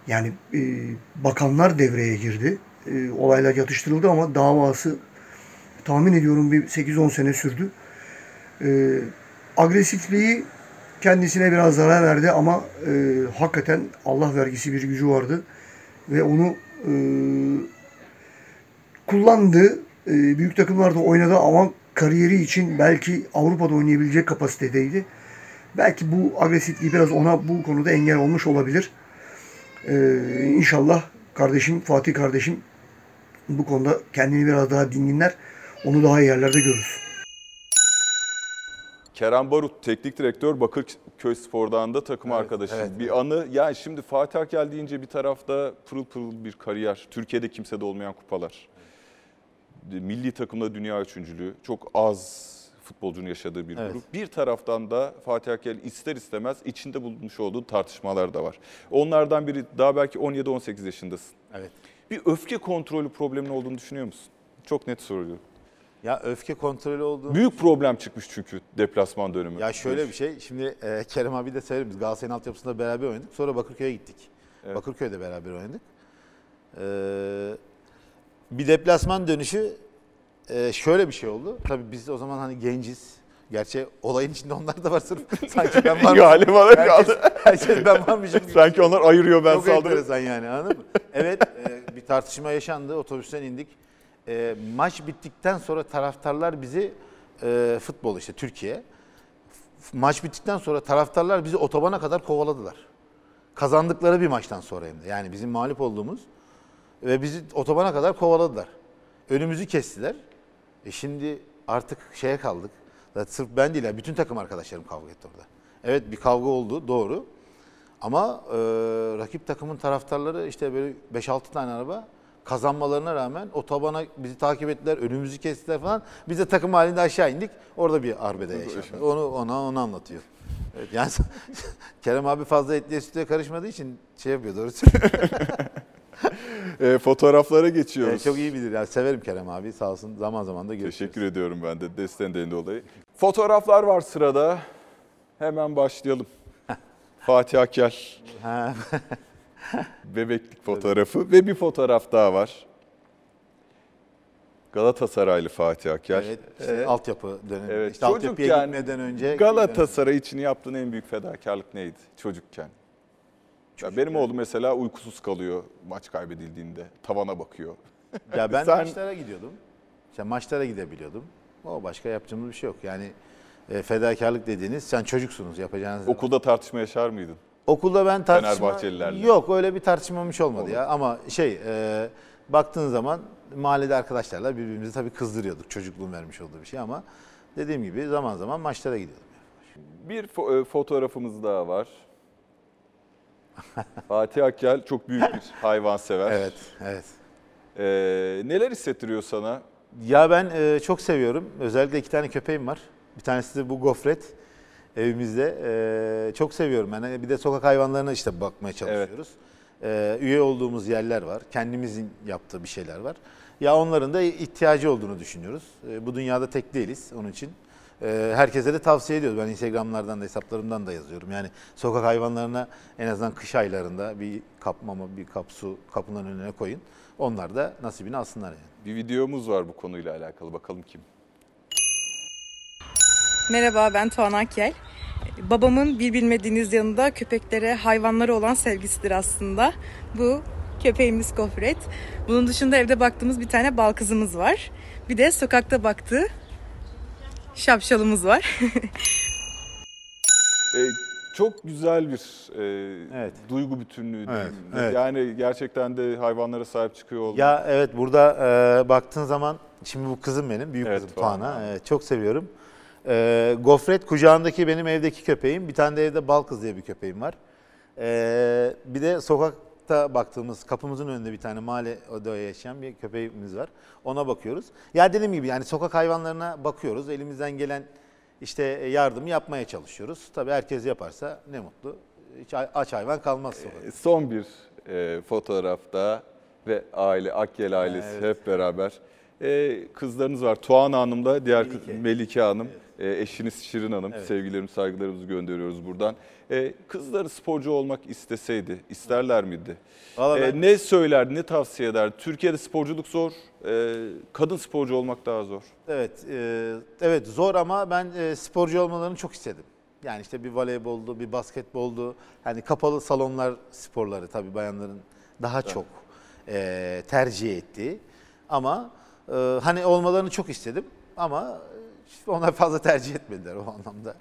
Speaker 11: Yani e, bakanlar devreye girdi. E, olaylar yatıştırıldı ama davası tahmin ediyorum bir 8-10 sene sürdü. Agresifliği kendisine biraz zarar verdi ama e, hakikaten Allah vergisi bir gücü vardı ve onu e, kullandı. E, büyük takımlarda oynadı ama kariyeri için belki Avrupa'da oynayabilecek kapasitedeydi. Belki bu agresifliği biraz ona bu konuda engel olmuş olabilir. E, inşallah kardeşim Fatih kardeşim bu konuda kendini biraz daha dinginler. Onu daha iyi yerlerde görürüz.
Speaker 1: Kerem Barut, teknik direktör Bakırköy Spor'dan da takım
Speaker 2: Evet,
Speaker 1: arkadaşım.
Speaker 2: evet.
Speaker 1: Bir anı, yani şimdi Fatih Akel deyince bir tarafta pırıl pırıl bir kariyer. Türkiye'de kimsede olmayan kupalar. Milli takımda dünya üçüncülüğü. Çok az futbolcunun yaşadığı bir
Speaker 2: Evet.
Speaker 1: grup. Bir taraftan da Fatih Akel ister istemez içinde bulunmuş olduğu tartışmalar da var. Onlardan biri daha belki 17-18 yaşındasın.
Speaker 2: Evet.
Speaker 1: Bir öfke kontrolü problemin olduğunu düşünüyor musun? Çok net soruyorum.
Speaker 2: Ya öfke kontrolü olduğunu...
Speaker 1: Büyük problem çıkmış çünkü deplasman dönemi.
Speaker 2: Ya şöyle bir şey, şimdi e, Kerem abi de söylerim biz Galatasaray'ın altyapısında beraber oynadık. Sonra Bakırköy'e gittik.
Speaker 1: Evet.
Speaker 2: Bakırköy'de beraber oynadık. Ee, bir deplasman dönüşü e, şöyle bir şey oldu. Tabii biz o zaman hani genciz. Gerçi olayın içinde onlar da var sırf. <laughs> Sanki ben varmışım.
Speaker 1: Galiba da
Speaker 2: Herkes-
Speaker 1: kaldı.
Speaker 2: herkes ben varmışım. gibi.
Speaker 1: Sanki onlar ayırıyor ben
Speaker 2: Çok
Speaker 1: saldırıyorum.
Speaker 2: enteresan yani anladın mı? Evet e, bir tartışma yaşandı. Otobüsten indik. E, maç bittikten sonra taraftarlar bizi e, futbol işte Türkiye. Maç bittikten sonra taraftarlar bizi otobana kadar kovaladılar. Kazandıkları bir maçtan sonra hem de. Yani bizim mağlup olduğumuz ve bizi otobana kadar kovaladılar. Önümüzü kestiler. E şimdi artık şeye kaldık. Zaten sırf ben değil, yani bütün takım arkadaşlarım kavga etti orada. Evet bir kavga oldu, doğru. Ama e, rakip takımın taraftarları işte böyle 5-6 tane araba kazanmalarına rağmen otobana bizi takip ettiler, önümüzü kestiler falan. Biz de takım halinde aşağı indik. Orada bir arbede yaşandı. Onu ona onu anlatıyor. Evet, yani <laughs> Kerem abi fazla etliye sütüye karışmadığı için şey yapıyor doğru. <laughs>
Speaker 1: E, fotoğraflara geçiyoruz.
Speaker 2: Evet, çok iyi bilir. Yani severim Kerem abi. Sağ olsun zaman zaman da görüşürüz.
Speaker 1: Teşekkür ediyorum ben de desteğinden dolayı. Fotoğraflar var sırada. Hemen başlayalım. Fatih
Speaker 2: Ha, <laughs> <laughs>
Speaker 1: bebeklik fotoğrafı ve bir fotoğraf daha var. Galatasaraylı Fatih Akel.
Speaker 2: evet, işte altyapı dönemi.
Speaker 1: Evet,
Speaker 2: işte altyapıya
Speaker 1: çocukken
Speaker 2: gitmeden önce
Speaker 1: Galatasaray için yaptığın en büyük fedakarlık neydi çocukken? Ya benim oğlum mesela uykusuz kalıyor maç kaybedildiğinde. Tavana bakıyor.
Speaker 2: Ya <laughs> ben
Speaker 1: Sen-
Speaker 2: maçlara gidiyordum. İşte maçlara gidebiliyordum. O başka yaptığımız bir şey yok. Yani e, fedakarlık dediğiniz sen çocuksunuz yapacağınız.
Speaker 1: Okulda tartışma yaşar mıydın?
Speaker 2: Okulda ben tartışma yok öyle bir tartışmam hiç olmadı ya. Ama şey e, baktığın zaman mahallede arkadaşlarla birbirimizi tabii kızdırıyorduk. Çocukluğun vermiş olduğu bir şey ama dediğim gibi zaman zaman maçlara gidiyordum.
Speaker 1: Bir fo- e, fotoğrafımız daha var. <laughs> Fatih Akkel çok büyük bir hayvansever.
Speaker 2: Evet, evet.
Speaker 1: Ee, neler hissettiriyor sana?
Speaker 2: Ya ben e, çok seviyorum. Özellikle iki tane köpeğim var. Bir tanesi de bu gofret evimizde. Ee, çok seviyorum ben. Hani Bir de sokak hayvanlarına işte bakmaya çalışıyoruz. Ee, üye olduğumuz yerler var. Kendimizin yaptığı bir şeyler var. Ya onların da ihtiyacı olduğunu düşünüyoruz. Ee, bu dünyada tek değiliz onun için. Ee, herkese de tavsiye ediyoruz. Ben Instagram'lardan da hesaplarımdan da yazıyorum. Yani sokak hayvanlarına en azından kış aylarında bir kap mama, bir kap su kapının önüne koyun. Onlar da nasibini alsınlar yani.
Speaker 1: Bir videomuz var bu konuyla alakalı. Bakalım kim?
Speaker 12: Merhaba ben Tuğan Akyel. Babamın bir bilmediğiniz yanında köpeklere, hayvanlara olan sevgisidir aslında. Bu köpeğimiz Gofret. Bunun dışında evde baktığımız bir tane bal kızımız var. Bir de sokakta baktığı şapşalımız var.
Speaker 1: Ee, <laughs> çok güzel bir e,
Speaker 2: Evet.
Speaker 1: duygu bütünlüğü.
Speaker 2: Evet, evet.
Speaker 1: Yani gerçekten de hayvanlara sahip çıkıyor olmak.
Speaker 2: Ya evet burada e, baktığın zaman şimdi bu kızım benim, büyük
Speaker 1: Evet,
Speaker 2: kızım
Speaker 1: Tuana.
Speaker 2: Tuana. Evet, çok seviyorum. E, Gofret kucağındaki benim evdeki köpeğim. Bir tane de evde Balkız diye bir köpeğim var. E, bir de sokakta baktığımız kapımızın önünde bir tane mahalle odaya yaşayan bir köpeğimiz var. Ona bakıyoruz. Ya dediğim gibi yani sokak hayvanlarına bakıyoruz. Elimizden gelen işte yardım yapmaya çalışıyoruz. Tabii herkes yaparsa ne mutlu. Hiç aç hayvan kalmaz sokakta.
Speaker 1: E, Son bir e, fotoğrafta ve aile, Akyel ailesi
Speaker 2: Evet.
Speaker 1: hep beraber. E, kızlarınız var. Tuğan Hanım da, diğer kız-
Speaker 2: Melike.
Speaker 1: Melike Hanım, e, eşiniz Şirin Hanım.
Speaker 2: Evet.
Speaker 1: Sevgilerimizi, saygılarımızı gönderiyoruz buradan. E, kızları sporcu olmak isteseydi, isterler miydi?
Speaker 2: Vallahi
Speaker 1: E,
Speaker 2: ben-
Speaker 1: ne söyler, ne tavsiye eder? Türkiye'de sporculuk zor, e, kadın sporcu olmak daha zor.
Speaker 2: Evet, e, evet zor ama ben e, sporcu olmalarını çok istedim. Yani işte bir voleyboldu, bir basketboldu. Hani kapalı salonlar sporları tabii bayanların daha çok e, tercih ettiği. Ama e, hani olmalarını çok istedim ama e, onlar fazla tercih etmediler o anlamda.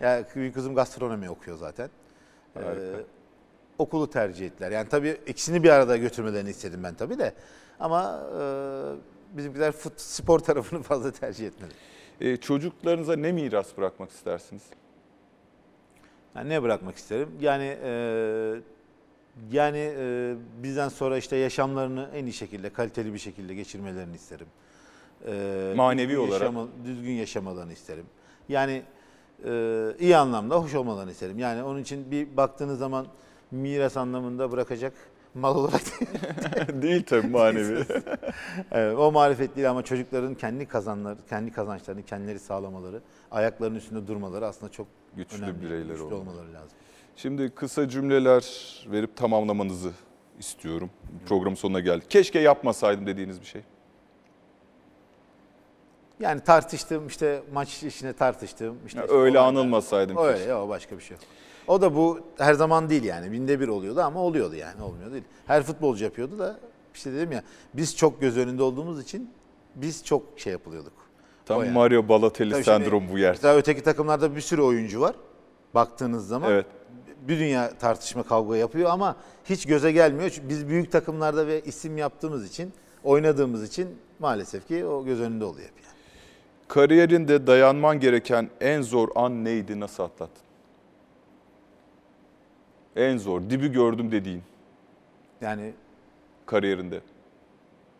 Speaker 2: Yani büyük kızım gastronomi okuyor zaten. E,
Speaker 1: Harika.
Speaker 2: okulu tercih ettiler. Yani tabii ikisini bir arada götürmelerini istedim ben tabii de. Ama e, bizimkiler fut, spor tarafını fazla tercih etmedi.
Speaker 1: E, çocuklarınıza ne miras bırakmak istersiniz?
Speaker 2: Yani ne bırakmak isterim? Yani e, yani e, bizden sonra işte yaşamlarını en iyi şekilde, kaliteli bir şekilde geçirmelerini isterim. E,
Speaker 1: Manevi
Speaker 2: düzgün
Speaker 1: olarak.
Speaker 2: yaşama- düzgün yaşamalarını isterim. Yani e, iyi anlamda hoş olmalarını isterim. Yani onun için bir baktığınız zaman miras anlamında bırakacak mal olarak <laughs>
Speaker 1: Değil tabii manevi.
Speaker 2: Evet, o marifet değil ama çocukların kendi kazanları, kendi kazançlarını kendileri sağlamaları, ayaklarının üstünde durmaları aslında çok
Speaker 1: Güçlü
Speaker 2: önemli.
Speaker 1: bireyler
Speaker 2: Güçlü
Speaker 1: olmalı.
Speaker 2: olmaları lazım.
Speaker 1: Şimdi kısa cümleler verip tamamlamanızı istiyorum. Programın sonuna geldik. Keşke yapmasaydım dediğiniz bir şey.
Speaker 2: Yani tartıştım işte maç işine tartıştım. Işte
Speaker 1: Ya öyle
Speaker 2: olaylar-
Speaker 1: anılmasaydım
Speaker 2: Öyle
Speaker 1: keşke.
Speaker 2: ya başka bir şey yok. O da bu her zaman değil yani. Binde bir oluyordu ama oluyordu yani. Olmuyor değil. Her futbolcu yapıyordu da işte dedim ya biz çok göz önünde olduğumuz için biz çok şey yapılıyorduk.
Speaker 1: Tam
Speaker 2: O yani.
Speaker 1: Mario Balotelli
Speaker 2: Tabii şimdi
Speaker 1: sendromu bu yer.
Speaker 2: Mesela öteki takımlarda bir sürü oyuncu var. Baktığınız zaman
Speaker 1: Evet.
Speaker 2: Bir dünya tartışma kavga yapıyor ama hiç göze gelmiyor. Çünkü biz büyük takımlarda ve isim yaptığımız için, oynadığımız için maalesef ki o göz önünde oluyor hep yani.
Speaker 1: Kariyerinde dayanman gereken en zor an neydi? Nasıl atlattın? En zor, dibi gördüm dediğin
Speaker 2: Yani
Speaker 1: kariyerinde.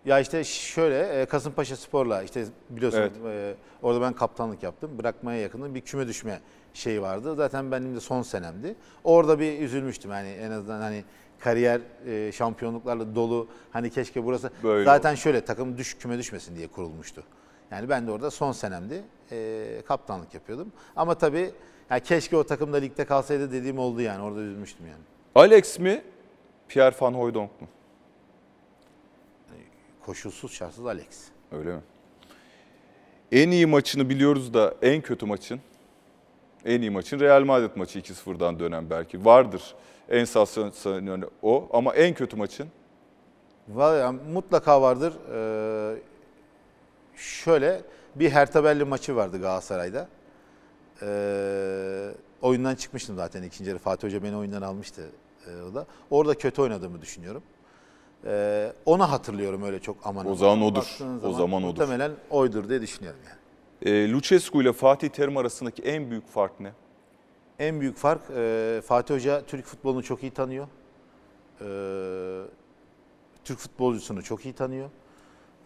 Speaker 2: ya işte şöyle e, Kasımpaşa Spor'la işte biliyorsun
Speaker 1: Evet.
Speaker 2: e, orada ben kaptanlık yaptım. Bırakmaya yakınım bir küme düşme şeyi vardı. Zaten benim de son senemdi. Orada bir üzülmüştüm yani en azından hani kariyer e, şampiyonluklarla dolu hani keşke burası
Speaker 1: Böyle
Speaker 2: zaten şöyle takım düş küme düşmesin diye kurulmuştu. Yani ben de orada son senemdi. E, kaptanlık yapıyordum. Ama tabii ya keşke o takımda ligde kalsaydı dediğim oldu yani. Orada üzülmüştüm yani.
Speaker 1: Alex mi? Pierre Van Hooijdonk mu?
Speaker 2: Koşulsuz şartsız Alex.
Speaker 1: Öyle mi? En iyi maçını biliyoruz da en kötü maçın? En iyi maçın Real Madrid maçı 2-0'dan dönen belki. Vardır en sansasyonel o ama en kötü maçın?
Speaker 2: Vallahi yani mutlaka vardır. Ee, şöyle bir Hertha Berlin maçı vardı Galatasaray'da. Ee, oyundan çıkmıştım zaten ikinci yarı. Fatih Hoca beni oyundan almıştı e, o da. Orada kötü oynadığımı düşünüyorum. Ee, onu hatırlıyorum öyle çok aman.
Speaker 1: O
Speaker 2: aman.
Speaker 1: zaman odur.
Speaker 2: Baktığın
Speaker 1: O zaman odur.
Speaker 2: Muhtemelen oydur diye düşünüyorum yani.
Speaker 1: E, Lucescu ile Fatih Terim arasındaki en büyük fark ne?
Speaker 2: En büyük fark e, Fatih Hoca Türk futbolunu çok iyi tanıyor. E, Türk futbolcusunu çok iyi tanıyor.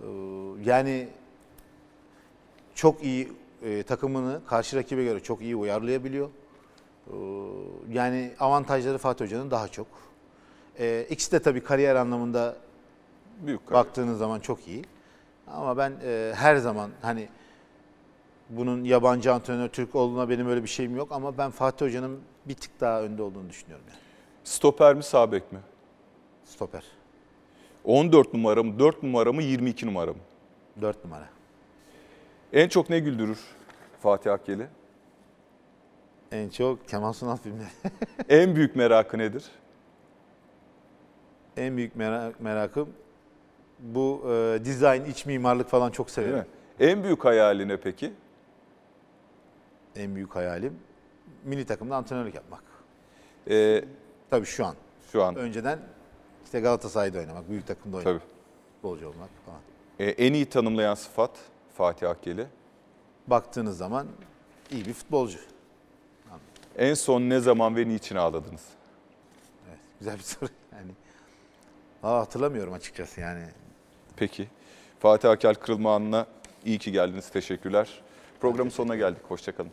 Speaker 2: E, yani çok iyi e, takımını karşı rakibe göre çok iyi uyarlayabiliyor. Ee, yani avantajları Fatih Hoca'nın daha çok. Ee, ikisi de tabii kariyer anlamında
Speaker 1: Büyük kariyer.
Speaker 2: baktığınız zaman çok iyi. Ama ben e, her zaman hani bunun yabancı antrenör Türk olduğuna benim öyle bir şeyim yok ama ben Fatih Hoca'nın bir tık daha önde olduğunu düşünüyorum yani.
Speaker 1: Stoper mi sağ bek mi?
Speaker 2: Stoper.
Speaker 1: 14 numara mı 4 numara mı 22 numara mı?
Speaker 2: 4 numara.
Speaker 1: En çok ne güldürür Fatih Akkeli?
Speaker 2: En çok Kemal Sunal filmleri. <laughs>
Speaker 1: En büyük merakı nedir?
Speaker 2: en büyük merak, merakım bu e, dizayn, iç mimarlık falan çok severim.
Speaker 1: En büyük hayali ne peki?
Speaker 2: En büyük hayalim milli takımda antrenörlük yapmak.
Speaker 1: Ee,
Speaker 2: Tabii şu an.
Speaker 1: şu an
Speaker 2: Önceden işte Galatasaray'da oynamak, büyük takımda oynamak,
Speaker 1: tabii.
Speaker 2: futbolcu olmak falan.
Speaker 1: Ee, en iyi tanımlayan sıfat Fatih Akkeli.
Speaker 2: Baktığınız zaman iyi bir futbolcu.
Speaker 1: En son ne zaman ve niçin ağladınız?
Speaker 2: Evet, güzel bir soru <laughs> yani. Aa, hatırlamıyorum açıkçası yani.
Speaker 1: Peki. Fatih Akel Kırılma Anı'na iyi ki geldiniz. Teşekkürler. Programın sonuna geldik. Hoşçakalın.